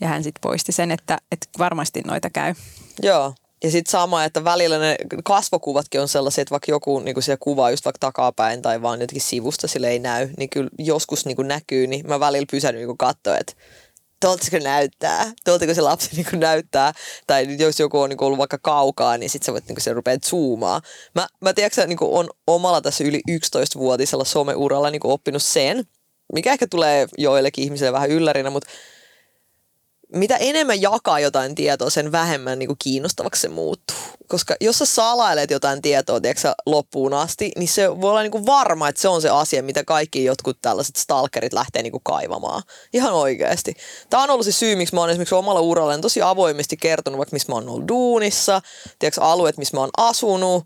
Speaker 3: Ja hän sitten poisti sen, että, että varmasti noita käy.
Speaker 4: Joo. Ja sitten sama, että välillä ne kasvokuvatkin on sellaisia, että vaikka joku niin siellä kuvaa just vaikka takapäin tai vaan jotenkin sivusta sille ei näy, niin kyllä joskus niin näkyy, niin mä välillä pysän niin katsoa, että tuolta näyttää, tuolta se lapsi niin näyttää, tai jos joku on niin ollut vaikka kaukaa, niin sitten sä voit niin se rupeaa zoomaa. Mä, mä tiedätkö, niin on omalla tässä yli 11-vuotisella someuralla niin oppinut sen, mikä ehkä tulee joillekin ihmisille vähän yllärinä, mutta mitä enemmän jakaa jotain tietoa, sen vähemmän niin kuin kiinnostavaksi se muuttuu. Koska jos sä salailet jotain tietoa tiedätkö, loppuun asti, niin se voi olla niin kuin varma, että se on se asia, mitä kaikki jotkut tällaiset stalkerit lähtee niin kuin kaivamaan. Ihan oikeasti. Tämä on ollut se syy, miksi mä oon esimerkiksi omalla uralla tosi avoimesti kertonut, vaikka missä mä oon ollut duunissa, tiedätkö, alueet, missä mä oon asunut,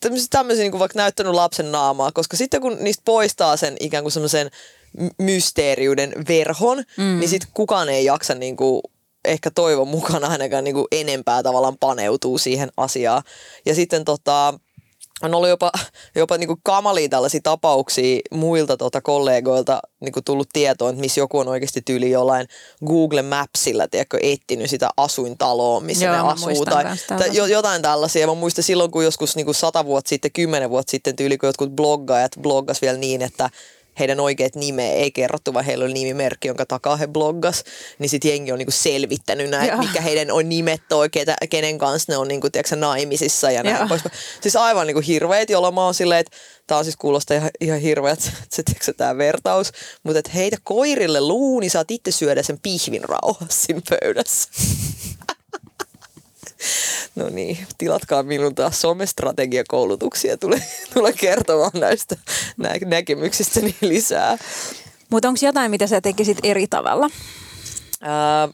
Speaker 4: tämmöisiä, tämmöisiä niin kuin vaikka näyttänyt lapsen naamaa, koska sitten kun niistä poistaa sen ikään kuin semmoisen mysteeriuden verhon, mm. niin sitten kukaan ei jaksa niin kuin ehkä toivon mukana ainakaan niin kuin enempää tavallaan paneutuu siihen asiaan. Ja sitten tota, on ollut jopa, jopa niin kuin kamalia tällaisia tapauksia muilta tota kollegoilta niin kuin tullut tietoon, että missä joku on oikeasti tyyli jollain Google Mapsilla tiedätkö, etsinyt sitä asuintaloa, missä
Speaker 3: Joo,
Speaker 4: ne asuu. Tai, tai jotain tällaisia. Mä muistan silloin, kun joskus niin kuin sata vuotta sitten, kymmenen vuotta sitten tyyli, kun jotkut bloggaajat bloggas vielä niin, että heidän oikeat nimeä ei kerrottu, vaan heillä oli nimimerkki, jonka takaa he bloggas, niin sitten jengi on niinku selvittänyt näin, mikä heidän on nimet oikeita, kenen kanssa ne on niinku, tiedätkö, naimisissa ja näin poispäin. Siis aivan niinku hirveet, jolloin mä oon silleen, että on siis kuulostaa ihan, ihan hirveät se, tiedätkö, tää vertaus, mutta että heitä koirille luu, niin saat itse syödä sen pihvin rauhassa siinä pöydässä. No niin, tilatkaa minun taas somestrategiakoulutuksia. Tule, tule kertomaan näistä nä- näkemyksistäni lisää.
Speaker 3: Mutta onko jotain, mitä sä tekisit eri tavalla?
Speaker 4: Ää,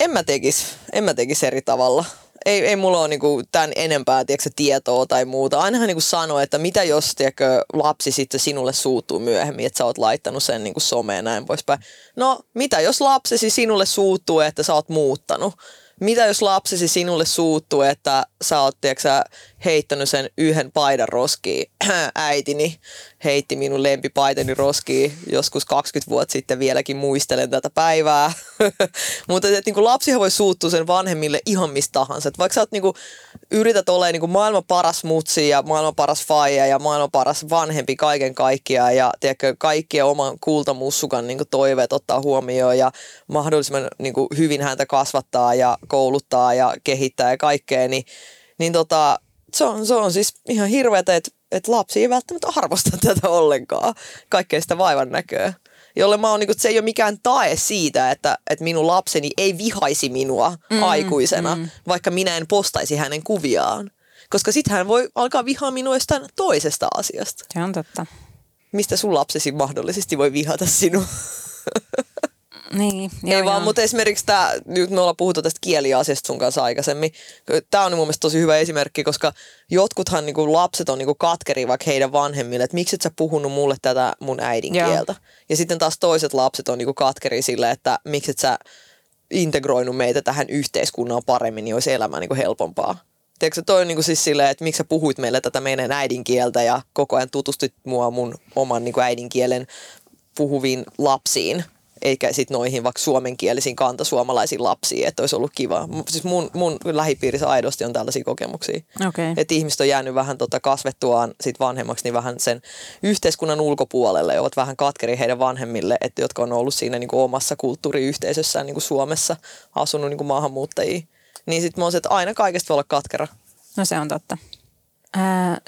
Speaker 4: en mä tekis, en mä tekis eri tavalla. Ei, ei mulla ole niinku tämän enempää tiedätkö, tietoa tai muuta. Ainahan niinku sanoo, että mitä jos tiedätkö, lapsi sitten sinulle suuttuu myöhemmin, että sä oot laittanut sen niinku someen ja näin poispäin. No, mitä jos lapsesi sinulle suuttuu, että sä oot muuttanut? Mitä jos lapsesi sinulle suuttuu, että sä oot tiedätkö, heittänyt sen yhden paidan roskiin? Äitini heitti minun lempipaitani roskiin joskus 20 vuotta sitten vieläkin muistelen tätä päivää. Mutta et, niin lapsihan voi suuttua sen vanhemmille ihan mistä tahansa. Et vaikka sä oot, niin kuin, yrität olla niin kuin maailman paras mutsi ja maailman paras faija ja maailman paras vanhempi kaiken kaikkiaan ja tiedätkö, kaikkien oman kultamussukan niin kuin toiveet ottaa huomioon ja mahdollisimman niin kuin, hyvin häntä kasvattaa ja kouluttaa ja kehittää ja kaikkea, niin, niin tota, se, on, se on siis ihan hirveetä, että, että lapsi ei välttämättä arvosta tätä ollenkaan, kaikkea sitä vaivan näköä. Jolle mä oon, niin että se ei ole mikään tae siitä, että, että minun lapseni ei vihaisi minua mm, aikuisena, mm. vaikka minä en postaisi hänen kuviaan. Koska sitten hän voi alkaa vihaa minua jostain toisesta asiasta.
Speaker 3: Se on totta.
Speaker 4: Mistä sun lapsesi mahdollisesti voi vihata sinua?
Speaker 3: Niin,
Speaker 4: Ei vaan, mutta esimerkiksi tämä, nyt me ollaan puhuttu tästä kieliasiasta sun kanssa aikaisemmin. Tämä on mun mielestä tosi hyvä esimerkki, koska jotkuthan niinku lapset on niinku katkeri vaikka heidän vanhemmille, että miksi et sä puhunut mulle tätä mun äidinkieltä. Ja sitten taas toiset lapset on niinku katkeri sille, että miksi et sä integroinut meitä tähän yhteiskunnan paremmin, niin olisi elämä niinku helpompaa. Tiedätkö, toi on niinku siis silleen, että miksi sä puhuit meille tätä meidän äidinkieltä ja koko ajan tutustit mua mun oman niinku äidinkielen puhuviin lapsiin, eikä sitten noihin vaikka suomenkielisiin kantasuomalaisiin lapsiin, että olisi ollut kiva. Siis mun, mun lähipiirissä aidosti on tällaisia kokemuksia.
Speaker 3: Okei.
Speaker 4: Että ihmiset on jäänyt vähän tota kasvettuaan sit vanhemmaksi niin vähän sen yhteiskunnan ulkopuolelle ja ovat vähän katkeri heidän vanhemmille, että jotka on ollut siinä niinku omassa kulttuuriyhteisössään niinku Suomessa asunut niinku maahanmuuttajia. Niin sitten mä oon se, että aina kaikesta voi olla katkera.
Speaker 3: No se on totta.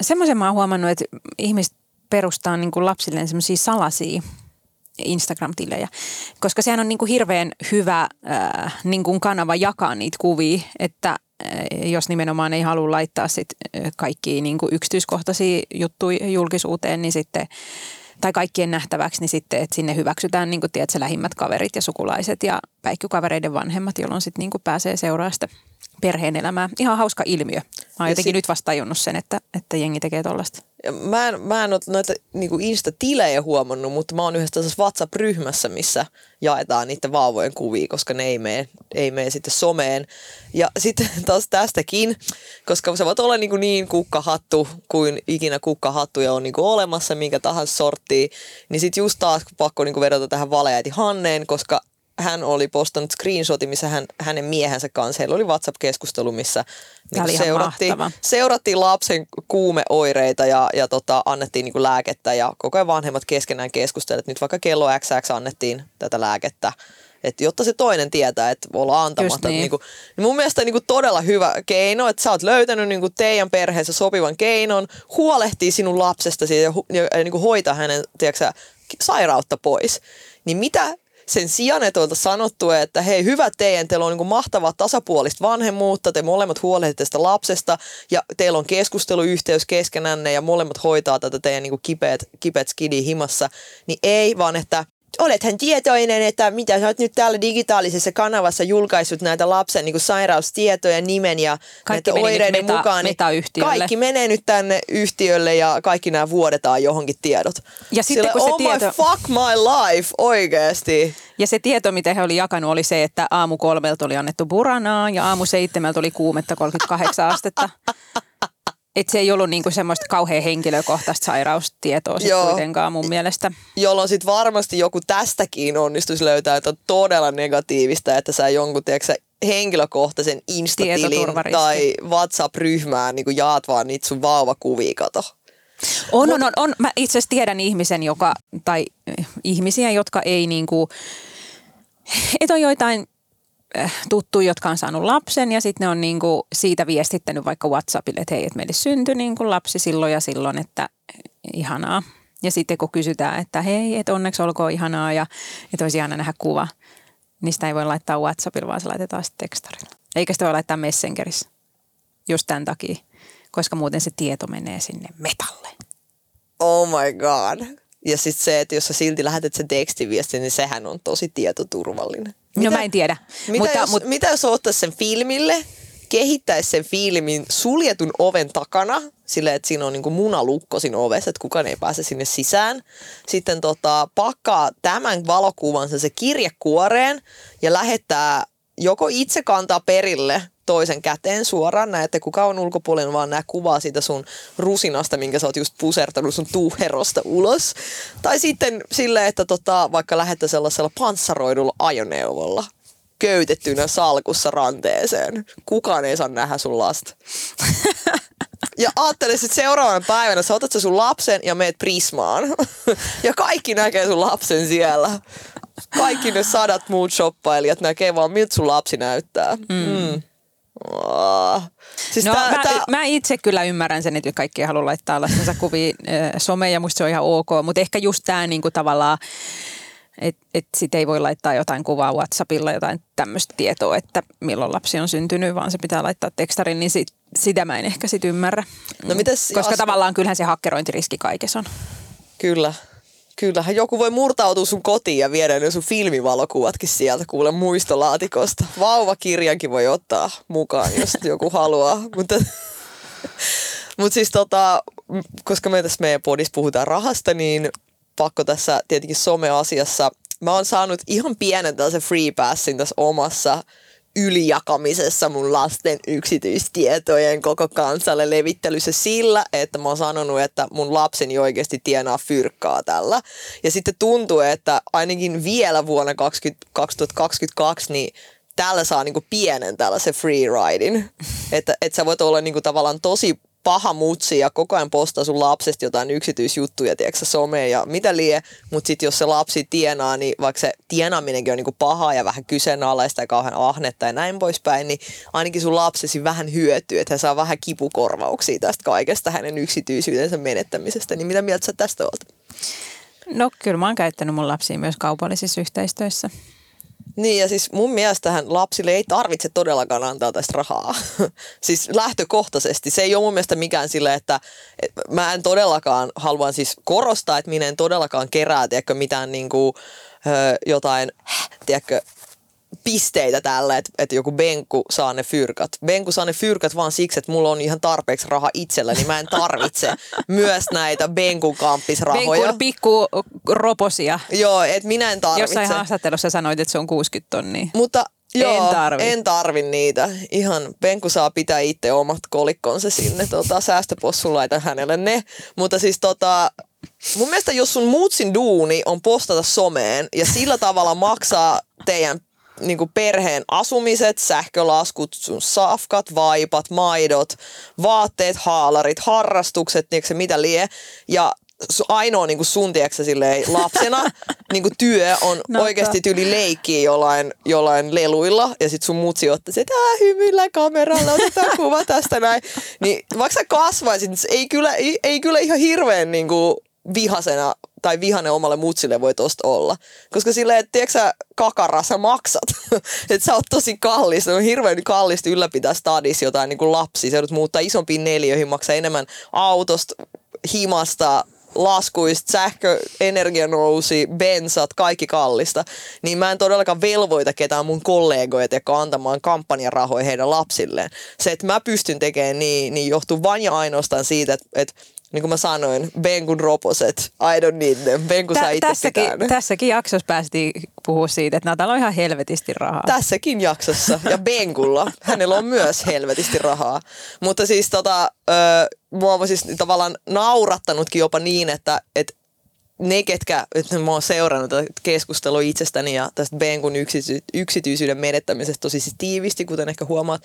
Speaker 3: Semmoisen mä oon huomannut, että ihmiset perustaa niin kuin lapsilleen semmoisia salaisia Instagram-tilejä, koska sehän on niin kuin hirveän hyvä ää, niin kuin kanava jakaa niitä kuvia, että ää, jos nimenomaan ei halua laittaa sit ää, kaikkia niin kuin yksityiskohtaisia juttuja julkisuuteen, niin sitten tai kaikkien nähtäväksi, niin sitten, että sinne hyväksytään niin kuin, tiedätkö, lähimmät kaverit ja sukulaiset ja päikkykavereiden vanhemmat, jolloin sitten niin kuin pääsee seuraamaan sitä perheen elämää. Ihan hauska ilmiö. Mä oon
Speaker 4: Ja
Speaker 3: jotenkin
Speaker 4: sit-
Speaker 3: nyt vasta tajunnut sen, että, että jengi tekee tollasta.
Speaker 4: Mä en, mä en ole noita niinku Insta-tilejä huomannut, mutta mä oon yhdessä tällaisessa WhatsApp-ryhmässä, missä jaetaan niiden vauvojen kuvia, koska ne ei mene, ei mene sitten someen. Ja sitten taas tästäkin, koska sä voit olla niinku niin kukkahattu kuin ikinä kukkahattuja on niinku olemassa, minkä tahansa sorttia, niin sitten just taas pakko niinku vedota tähän valeäiti Hanneen, koska hän oli postannut screenshotin, missä hän, hänen miehensä kanssa, heillä oli WhatsApp-keskustelu, missä
Speaker 3: ihan
Speaker 4: seurattiin, seurattiin lapsen kuumeoireita ja, ja tota, annettiin niinku lääkettä ja koko ajan vanhemmat keskenään keskustelivat, että nyt vaikka kello XX annettiin tätä lääkettä. Et jotta se toinen tietää, että ollaan antamatta.
Speaker 3: niin.
Speaker 4: Niinku, niin mun mielestä niinku todella hyvä keino, että sä oot löytänyt niinku teidän perheessä sopivan keinon, huolehtii sinun lapsestasi ja, hu- ja, ja niinku hoitaa hänen tiedätkö, sairautta pois. Niin mitä sen sijaan, että oltaisiin sanottu, että hei, hyvä teidän, teillä on niin mahtavaa tasapuolista vanhemmuutta, te molemmat huolehditte tästä lapsesta ja teillä on keskusteluyhteys keskenänne ja molemmat hoitaa tätä teidän niin kipeät, kipeät skidi himassa, niin ei, vaan että olethan tietoinen, että mitä sä oot nyt täällä digitaalisessa kanavassa julkaissut näitä lapsen niin kuin sairaustietoja, nimen ja
Speaker 3: Kaikki
Speaker 4: näitä oireiden
Speaker 3: meta-
Speaker 4: mukaan. niin. Kaikki menee nyt tänne yhtiölle ja kaikki nämä vuodetaan johonkin tiedot.
Speaker 3: Ja sitten
Speaker 4: Sillä,
Speaker 3: kun se
Speaker 4: oh
Speaker 3: tieto-
Speaker 4: my fuck my life, oikeesti.
Speaker 3: Ja se tieto, mitä he oli jakanut, oli se, että aamu kolmelta oli annettu buranaa ja aamu seitsemältä oli kuumetta 38 astetta. Et se ei ollut niinku semmoista kauhean henkilökohtaista sairaustietoa sit
Speaker 4: Joo.
Speaker 3: kuitenkaan mun mielestä.
Speaker 4: Jolloin sitten varmasti joku tästäkin onnistuisi löytää jotain todella negatiivista, että sä jonkun tiedätkö, henkilökohtaisen Insta-tilin tai WhatsApp-ryhmään niin jaat vaan niitä sun vauvakuvia, kato.
Speaker 3: On, on, on, on. Mä itse asiassa tiedän ihmisen, joka, tai ihmisiä, jotka ei niinku, että on joitain tuttuja, jotka on saanut lapsen ja sitten ne on niinku siitä viestittänyt vaikka Whatsappille, että hei, että meille syntyi niinku lapsi silloin ja silloin, että eh, ihanaa. Ja sitten kun kysytään, että hei, että onneksi olkoon ihanaa ja että olisi ihana nähdä kuva, niin sitä ei voi laittaa Whatsappilla, vaan se laitetaan sitten tekstarilla. Eikä sitä voi laittaa Messengerissä, just tämän takia, koska muuten se tieto menee sinne metalle.
Speaker 4: Oh my god. Ja sitten se, että jos sä silti lähetät sen tekstiviestin, niin sehän on tosi tietoturvallinen.
Speaker 3: No mä en tiedä.
Speaker 4: Mitä,
Speaker 3: mutta,
Speaker 4: jos,
Speaker 3: mutta
Speaker 4: mitä jos ottaisi sen filmille, kehittäisi sen filmin suljetun oven takana, silleen, että siinä on niinku munalukko siinä ovessa, että kukaan ei pääse sinne sisään. Sitten tota, pakkaa tämän valokuvansa se kirjekuoreen ja lähettää joko itse kantaa perille toisen käteen suoraan, näette kuka on ulkopuolella, vaan nämä kuvaa siitä sun rusinasta, minkä sä oot just pusertanut sun tuuherosta ulos. Tai sitten silleen, että tota, vaikka lähette sellaisella panssaroidulla ajoneuvolla köytettynä salkussa ranteeseen. Kukaan ei saa nähdä sun lasta. Ja ajattele, että seuraavana päivänä sä otat sun lapsen ja meet Prismaan. Ja kaikki näkee sun lapsen siellä. Kaikki ne sadat muut shoppailijat näkee vaan, miltä sun lapsi näyttää. Mm. Oh. Siis
Speaker 3: no,
Speaker 4: tää,
Speaker 3: mä,
Speaker 4: tää,
Speaker 3: mä itse kyllä ymmärrän sen, että kaikki ei halua laittaa lastensa kuviin someen ja musta se on ihan ok, mutta ehkä just tämä niinku tavallaan, että et sit ei voi laittaa jotain kuvaa Whatsappilla, jotain tämmöistä tietoa, että milloin lapsi on syntynyt, vaan se pitää laittaa tekstarin, niin sit, sitä mä en ehkä sit ymmärrä.
Speaker 4: No mites
Speaker 3: Koska
Speaker 4: Aspa-
Speaker 3: tavallaan kyllähän se hakkerointiriski kaikessa on.
Speaker 4: Kyllä. Kyllähän joku voi murtautua sun kotiin ja viedä ne sun filmivalokuvatkin sieltä kuule muistolaatikosta. Vauvakirjankin voi ottaa mukaan, jos joku haluaa. Mutta, mutta siis tota, koska me tässä meidän podissa puhutaan rahasta, niin pakko tässä tietenkin someasiassa. Mä oon saanut ihan pienen tällaisen free passin tässä omassa ylijakamisessa mun lasten yksityistietojen koko kansalle levittelyssä sillä, että mä oon sanonut, että mun lapseni oikeasti tienaa fyrkkaa tällä. Ja sitten tuntuu, että ainakin vielä vuonna 20, 2022, niin tällä saa niinku pienen tällaisen free ridein. Että, että sä voit olla niinku tavallaan tosi paha mutsi ja koko ajan postaa sun lapsesta jotain yksityisjuttuja, tiedätkö someen ja mitä lie, mutta sitten jos se lapsi tienaa, niin vaikka se tienaaminenkin on niinku pahaa ja vähän kyseenalaista ja kauhean ahnetta ja näin poispäin, niin ainakin sun lapsesi vähän hyötyy, että hän saa vähän kipukorvauksia tästä kaikesta hänen yksityisyytensä menettämisestä. Niin mitä mieltä sä tästä oot?
Speaker 3: No kyllä mä oon käyttänyt mun lapsia myös kaupallisissa yhteistyössä.
Speaker 4: Niin ja siis mun mielestähän lapsille ei tarvitse todellakaan antaa tästä rahaa. siis lähtökohtaisesti. Se ei ole mun mielestä mikään sille, että et mä en todellakaan, haluan siis korostaa, että minä en todellakaan kerää, tiedätkö, mitään niinku, ö, jotain, tiedätkö, pisteitä tällä, että, että joku Benku saa ne fyrkat. Benku saa ne fyrkat vaan siksi, että mulla on ihan tarpeeksi raha itsellä, niin mä en tarvitse myös näitä Benkun kamppisrahoja.
Speaker 3: Venkun pikku roposia.
Speaker 4: Joo, että minä en tarvitse.
Speaker 3: Jossain haastattelussa sanoit, että se on 60 tonnia.
Speaker 4: Mutta joo,
Speaker 3: En tarvi.
Speaker 4: en tarvi niitä. Ihan Penku saa pitää itse omat kolikkonsa sinne. Tota, säästöpossun laitan hänelle ne. Mutta siis tota, mun mielestä jos sun muutsin duuni on postata someen ja sillä tavalla maksaa teidän niin perheen asumiset, sähkölaskut, sun safkat, vaipat, maidot, vaatteet, haalarit, harrastukset, se mitä lie. Ja ainoa niin sun tiedätkö, silleen, lapsena niin työ on
Speaker 3: No,
Speaker 4: oikeasti tyyli leikkiä jollain, jollain leluilla ja sit sun mutsi ottaisi, että "Ää, hymyillä kameralla, otetaan kuva tästä näin. Niin vaikka sä kasvaisit, niin ei kyllä, ei, ei kyllä ihan hirveän niin kuin, vihasena tai vihane omalle mutsille voi tosta olla. Koska silleen, että tiedätkö sä, kakara, sä maksat. että sä oot tosi kallis. On hirveän kallista ylläpitää stadis jotain niin kuin lapsi. Sä joudut muuttaa isompiin neljöihin, maksaa enemmän autosta, himasta, laskuista, sähkö, energia nousi, bensat, kaikki kallista, niin mä en todellakaan velvoita ketään mun kollegoja teko antamaan kampanjarahoja heidän lapsilleen. Se, että mä pystyn tekemään niin, niin johtuu vain ja ainoastaan siitä, että, että niin kuin mä sanoin, Benkun roposet, I don't need them. Benku saa itse
Speaker 3: tässäkin,
Speaker 4: pitää
Speaker 3: tässäkin jaksossa päästiin puhua siitä, että Natalla on ihan helvetisti rahaa.
Speaker 4: Tässäkin jaksossa. Ja Benkulla. Hänellä on myös helvetisti rahaa. Mutta siis tota, ö, mua on siis tavallaan naurattanutkin jopa niin, että, että ne, ketkä, että mä oon seurannut tätä keskustelua itsestäni ja tästä Benkun yksity, yksityisyyden menettämisestä tosi siis tiivisti, kuten ehkä huomaat.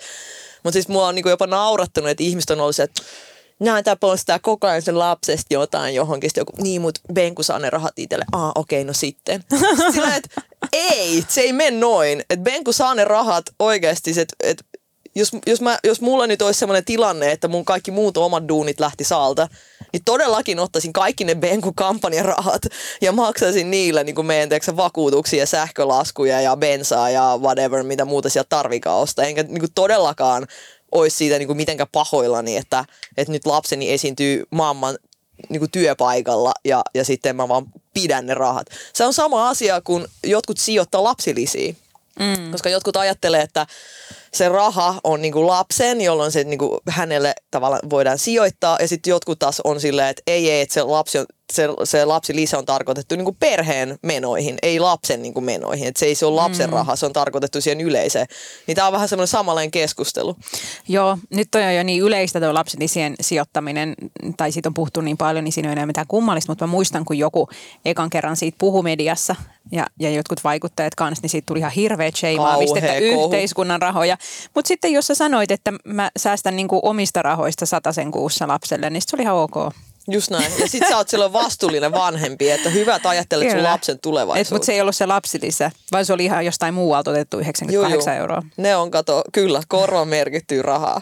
Speaker 4: Mutta siis mua on niinku jopa naurattanut, että ihmiset on ollut se, että näin tää postaa koko ajan sen lapsesta jotain johonkin. Sitten joku, niin mut Benku saa ne rahat itselle. Aa, okei, okay, no sitten. Sillä, että ei, se ei mene noin. Että Benku saa ne rahat oikeasti, että et, jos, jos, mä, jos mulla nyt olisi sellainen tilanne, että mun kaikki muut omat duunit lähti saalta, niin todellakin ottaisin kaikki ne Benku kampanjarahat ja maksaisin niillä niin kuin meidän teeksä, vakuutuksia, sähkölaskuja ja bensaa ja whatever, mitä muuta sieltä tarvikaan ostaa. Enkä niin kuin todellakaan olisi siitä niin kuin mitenkään pahoillani, että, että nyt lapseni esiintyy mamman niin kuin työpaikalla ja, ja sitten mä vaan pidän ne rahat. Se on sama asia, kun jotkut sijoittaa lapsilisiin. Mm. Koska jotkut ajattelee, että se raha on niinku lapsen, jolloin se niinku hänelle tavallaan voidaan sijoittaa. Ja sitten jotkut taas on silleen, että ei, ei, että se lapsi on se, se lapsilisä on tarkoitettu niin perheen menoihin, ei lapsen niin menoihin. Että se ei se ole lapsen mm. raha, se on tarkoitettu siihen yleiseen. Niin tämä on vähän semmoinen samanlainen keskustelu.
Speaker 3: Joo, nyt on jo niin yleistä tuo lapsilisien sijoittaminen, tai siitä on puhuttu niin paljon, niin siinä ei ole enää mitään kummallista, mutta mä muistan, kun joku ekan kerran siitä puhui mediassa, ja, ja jotkut vaikuttajat kanssa, niin siitä tuli ihan hirveä sheimaamista, että yhteiskunnan rahoja. Mutta sitten jos sä sanoit, että mä säästän niinku omista rahoista sen kuussa lapselle, niin se oli ihan ok.
Speaker 4: Just näin. Ja sit sä oot silloin vastuullinen vanhempi, että hyvät ajattelet sun lapsen tulevaisuutta.
Speaker 3: Mutta se ei ollut se lapsilisä, vaan se oli ihan jostain muualta otettu 98 joo, euroa.
Speaker 4: Ne on, kato, kyllä, korvan merkitty rahaa.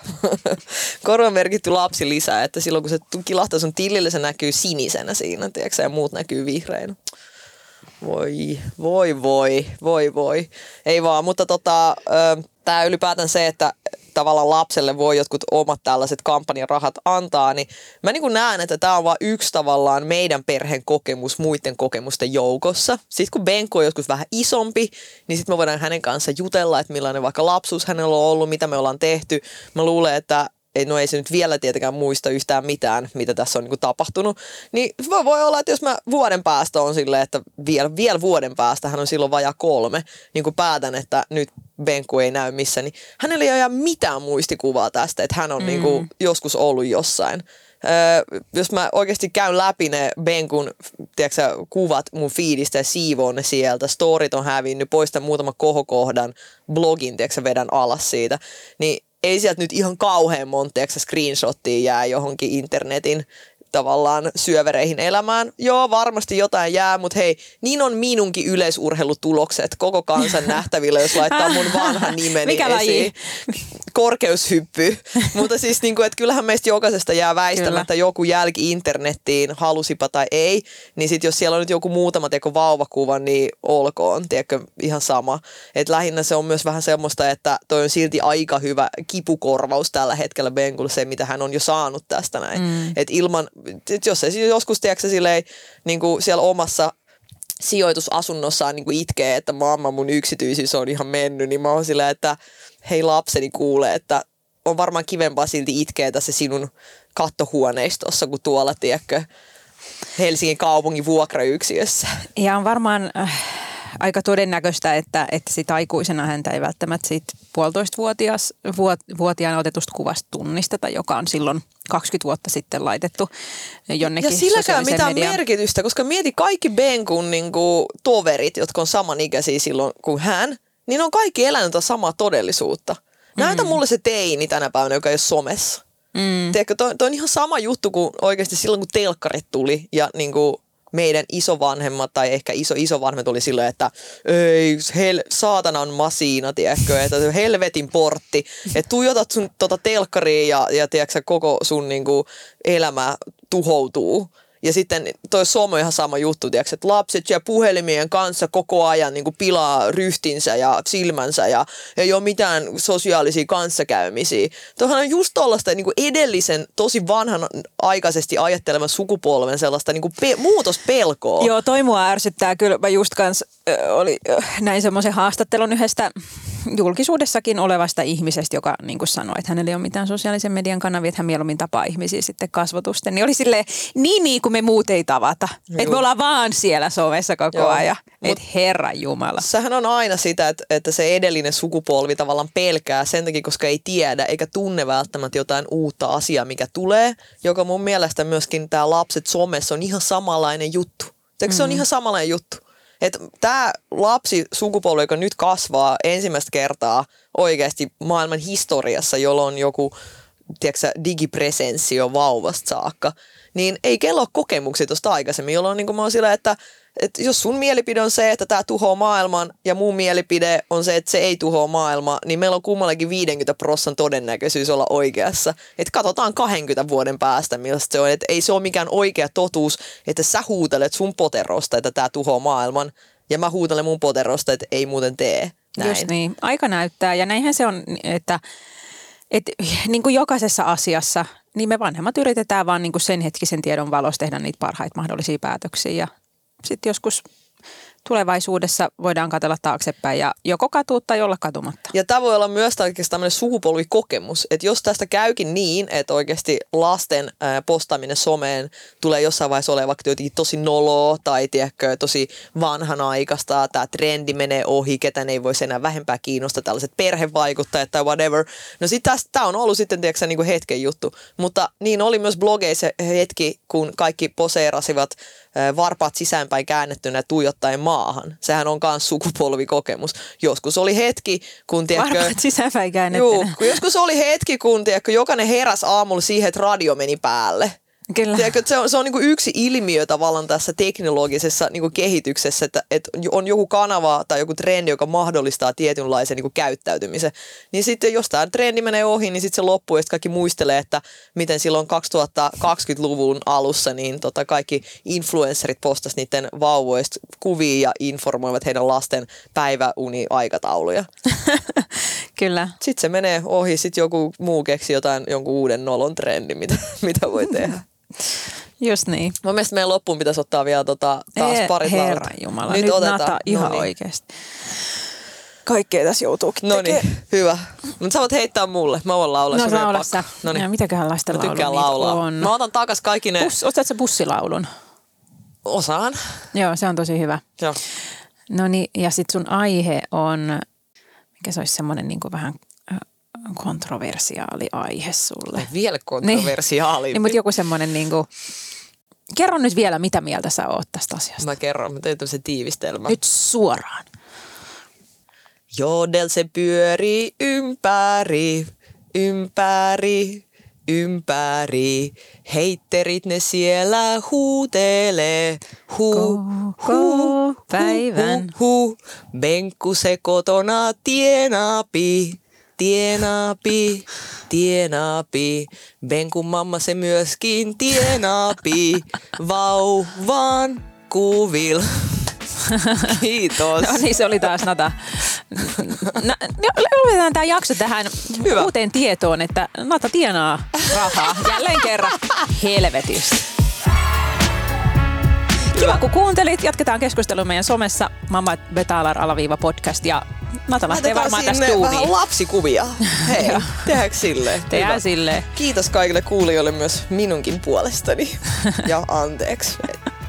Speaker 4: korvan merkitty lapsilisä, että silloin kun se kilahtaa sun tilille, se näkyy sinisenä siinä, tiedätkö, ja muut näkyy vihreinä. Voi, voi, voi, voi, voi. Ei vaan, mutta tota, tämä ylipäätään se, että tavallaan lapselle voi jotkut omat tällaiset kampanjarahat antaa, niin mä niin näen, että tämä on vain yksi tavallaan meidän perheen kokemus muiden kokemusten joukossa. Sitten kun Benko on joskus vähän isompi, niin sitten me voidaan hänen kanssa jutella, että millainen vaikka lapsuus hänellä on ollut, mitä me ollaan tehty. Mä luulen, että ei, no ei se nyt vielä tietenkään muista yhtään mitään, mitä tässä on niin kuin tapahtunut, niin voi olla, että jos mä vuoden päästä on silleen, että vielä, vielä vuoden päästä, hän on silloin vajaa kolme, niin kuin päätän, että nyt Benku ei näy missä, niin hänellä ei ole mitään muistikuvaa tästä, että hän on mm. niin kuin joskus ollut jossain. Öö, jos mä oikeasti käyn läpi ne Benkun tiedätkö, kuvat mun fiidistä ja siivoon ne sieltä, storit on hävinnyt, poistan muutaman kohokohdan, blogin tiedätkö, vedän alas siitä, niin ei sieltä nyt ihan kauhean monta screenshottia jää johonkin internetin tavallaan syövereihin elämään. Joo, varmasti jotain jää, mutta hei, niin on minunkin yleisurheilutulokset koko kansan nähtävillä, jos laittaa mun vanhan nimeni
Speaker 3: Mikä
Speaker 4: esiin. Korkeushyppy. mutta siis, niin kuin, että kyllähän meistä jokaisesta jää väistämättä Kyllä. joku jälki internettiin, halusipa tai ei. Niin sitten jos siellä on nyt joku muutama teko vauvakuva, niin olkoon, tiedätkö, ihan sama. Et lähinnä se on myös vähän semmoista, että toi on silti aika hyvä kipukorvaus tällä hetkellä Bengulle se, mitä hän on jo saanut tästä näin. Mm. Et ilman jos se joskus, tiedätkö, silleen, niin kuin siellä omassa sijoitusasunnossaan niin kuin itkee, että mamma mun yksityisyys on ihan mennyt, niin mä oon silleen, että hei lapseni kuulee, että on varmaan kivempaa silti itkeä tässä sinun kattohuoneistossa kuin tuolla, tiedätkö, Helsingin kaupungin vuokrayksiössä.
Speaker 3: Ja on varmaan aika todennäköistä, että, että sit aikuisena häntä ei välttämättä siitä puolitoistavuotias vuot, vuotiaana otetusta kuvasta tunnisteta, joka on silloin 20 vuotta sitten laitettu jonnekin
Speaker 4: Ja silläkään mitään
Speaker 3: median.
Speaker 4: merkitystä, koska mieti kaikki Benkun niin kuin, toverit, jotka on samanikäisiä silloin kuin hän, niin on kaikki elänyt samaa todellisuutta. Näytä mm. mulle se teini tänä päivänä, joka ei ole somessa. Mm. Tiedätkö, toi, toi on ihan sama juttu kuin oikeasti silloin, kun telkkarit tuli ja niin kuin, meidän isovanhemmat tai ehkä iso isovanhemmat oli silleen, että ei, hel, saatana on masiina, tiedätkö, että helvetin portti, että tuijotat sun tota telkkariin ja, ja tiedätkö, koko sun niinku, elämä tuhoutuu. Ja sitten toi some on ihan sama juttu, tiiäks, että lapset ja puhelimien kanssa koko ajan niin pilaa ryhtinsä ja silmänsä ja ei ole mitään sosiaalisia kanssakäymisiä. Tuohan on just tuollaista niin edellisen, tosi vanhan aikaisesti ajattelevan sukupolven sellaista niin pe- muutospelkoa.
Speaker 3: Joo, toi mua ärsyttää kyllä. Mä just kans äh, oli, äh, näin semmoisen haastattelun yhdestä julkisuudessakin olevasta ihmisestä, joka niin kuin sanoi, että hänellä ei ole mitään sosiaalisen median kanavia, että hän mieluummin tapaa ihmisiä sitten kasvotusten. Niin oli silleen, niin niin kuin me muut ei tavata. Että me ollaan vaan siellä somessa koko
Speaker 4: Joo.
Speaker 3: ajan. Että herra Jumala.
Speaker 4: Sehän on aina sitä, että, että se edellinen sukupolvi tavallaan pelkää sen takia, koska ei tiedä eikä tunne välttämättä jotain uutta asiaa, mikä tulee, joka mun mielestä myöskin tämä lapset somessa on ihan samanlainen juttu. Eikö se on ihan samanlainen juttu? Että tämä lapsi sukupolvi, joka nyt kasvaa ensimmäistä kertaa oikeasti maailman historiassa, jolloin on joku tiedätkö, digipresenssi jo vauvasta saakka, niin ei kello kokemuksia tuosta aikaisemmin, jolloin niin kuin mä oon sillä, että, että jos sun mielipide on se, että tämä tuhoaa maailman ja mun mielipide on se, että se ei tuhoa maailmaa, niin meillä on kummallakin 50 prosentin todennäköisyys olla oikeassa. Että katsotaan 20 vuoden päästä, millaista se on. Että ei se ole mikään oikea totuus, että sä huutelet sun poterosta, että tämä tuhoaa maailman, ja mä huutelen mun poterosta, että ei muuten tee. Näin.
Speaker 3: Just niin. Aika näyttää ja näinhän se on, että, että niin kuin jokaisessa asiassa, niin me vanhemmat yritetään vaan niin kuin sen hetkisen tiedon valossa tehdä niitä parhaita mahdollisia päätöksiä ja sitten joskus tulevaisuudessa voidaan katsella taaksepäin ja joko katua tai olla katumatta.
Speaker 4: Ja tämä voi olla myös tämmöinen sukupolvikokemus, että jos tästä käykin niin, että oikeasti lasten postaaminen someen tulee jossain vaiheessa vaikka jotenkin tosi noloa tai tiedätkö, tosi vanhanaikaista, tämä trendi menee ohi, ketä ei voisi enää vähempää kiinnostaa, tällaiset perhevaikuttajat tai whatever. No sitten tämä on ollut sitten tiedätkö, niin kuin hetken juttu, mutta niin oli myös blogeissa hetki, kun kaikki poseerasivat varpaat sisäänpäin käännettynä tuijottaen maahan. Sehän on myös sukupolvikokemus. Joskus oli hetki, kun tiedätkö,
Speaker 3: Varpaat sisäänpäin
Speaker 4: Juu,
Speaker 3: käännettynä.
Speaker 4: kun joskus oli hetki, kun tiedätkö, jokainen heräs aamulla siihen, että radio meni päälle.
Speaker 3: Kyllä.
Speaker 4: Tiedätkö, se on, se on niin yksi ilmiö tavallaan tässä teknologisessa niin kehityksessä, että, että on joku kanava tai joku trendi, joka mahdollistaa tietynlaisen niin käyttäytymisen. Niin sitten jos tämä trendi menee ohi, niin sitten se loppuu ja sitten kaikki muistelee, että miten silloin 2020-luvun alussa niin tota kaikki influencerit postas niiden vauvoista kuvia ja informoivat heidän lasten päiväuni-aikatauluja.
Speaker 3: Kyllä.
Speaker 4: Sitten se menee ohi, sitten joku muu keksi jotain, jonkun uuden nolon trendin, mitä, mitä voi tehdä.
Speaker 3: Just niin.
Speaker 4: Mun mielestä meidän loppuun pitäisi ottaa vielä tota, taas
Speaker 3: Ei,
Speaker 4: parit
Speaker 3: Herra. Jumala, nyt, nyt
Speaker 4: otetaan.
Speaker 3: Nata ihan
Speaker 4: no niin.
Speaker 3: oikeasti. Kaikkea tässä joutuukin
Speaker 4: No niin, hyvä. Mutta sä voit heittää mulle. Mä voin laulaa.
Speaker 3: No laula sä.
Speaker 4: No niin.
Speaker 3: mitäköhän lasten
Speaker 4: Mä tykkään laulaa.
Speaker 3: on?
Speaker 4: Mä otan takas kaikki ne.
Speaker 3: Bus, otat sä bussilaulun?
Speaker 4: Osaan.
Speaker 3: Joo, se on tosi hyvä.
Speaker 4: Joo.
Speaker 3: No niin, ja sitten sun aihe on, mikä se olisi semmoinen niin vähän äh, kontroversiaali aihe sulle.
Speaker 4: Vielä kontroversiaalimpi.
Speaker 3: Niin, mutta joku semmoinen niin kuin, kerro nyt vielä, mitä mieltä sä oot tästä asiasta.
Speaker 4: Mä kerron, mä tein tämmöisen tiivistelmän.
Speaker 3: Nyt suoraan.
Speaker 4: Jodel se pyörii ympäri, ympäri, ympäri. Heitterit ne siellä huutelee. Hu,
Speaker 3: Koko päivän.
Speaker 4: hu, hu. Benkku se kotona tienaapi, tienaapi, tienaapi. Benkun mamma se myöskin tienaapi, vauvan kuvil. Kiitos.
Speaker 3: No niin, se oli taas Nata. No, lopetetaan tämä jakso tähän
Speaker 4: Hyvä.
Speaker 3: uuteen tietoon, että Nata tienaa rahaa jälleen kerran helvetissä. Kiva, kun kuuntelit. Jatketaan keskustelua meidän somessa Mamma Betalar alaviiva podcast ja Nata lähtee varmaan tästä
Speaker 4: sinne vähän lapsikuvia. Hei, tehdäänkö silleen?
Speaker 3: Tehdään silleen.
Speaker 4: Kiitos kaikille kuulijoille myös minunkin puolestani. Ja anteeksi.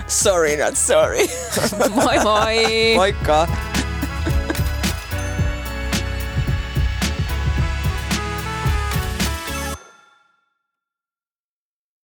Speaker 4: Sorry not sorry.
Speaker 3: Moi moi!
Speaker 4: Moikka!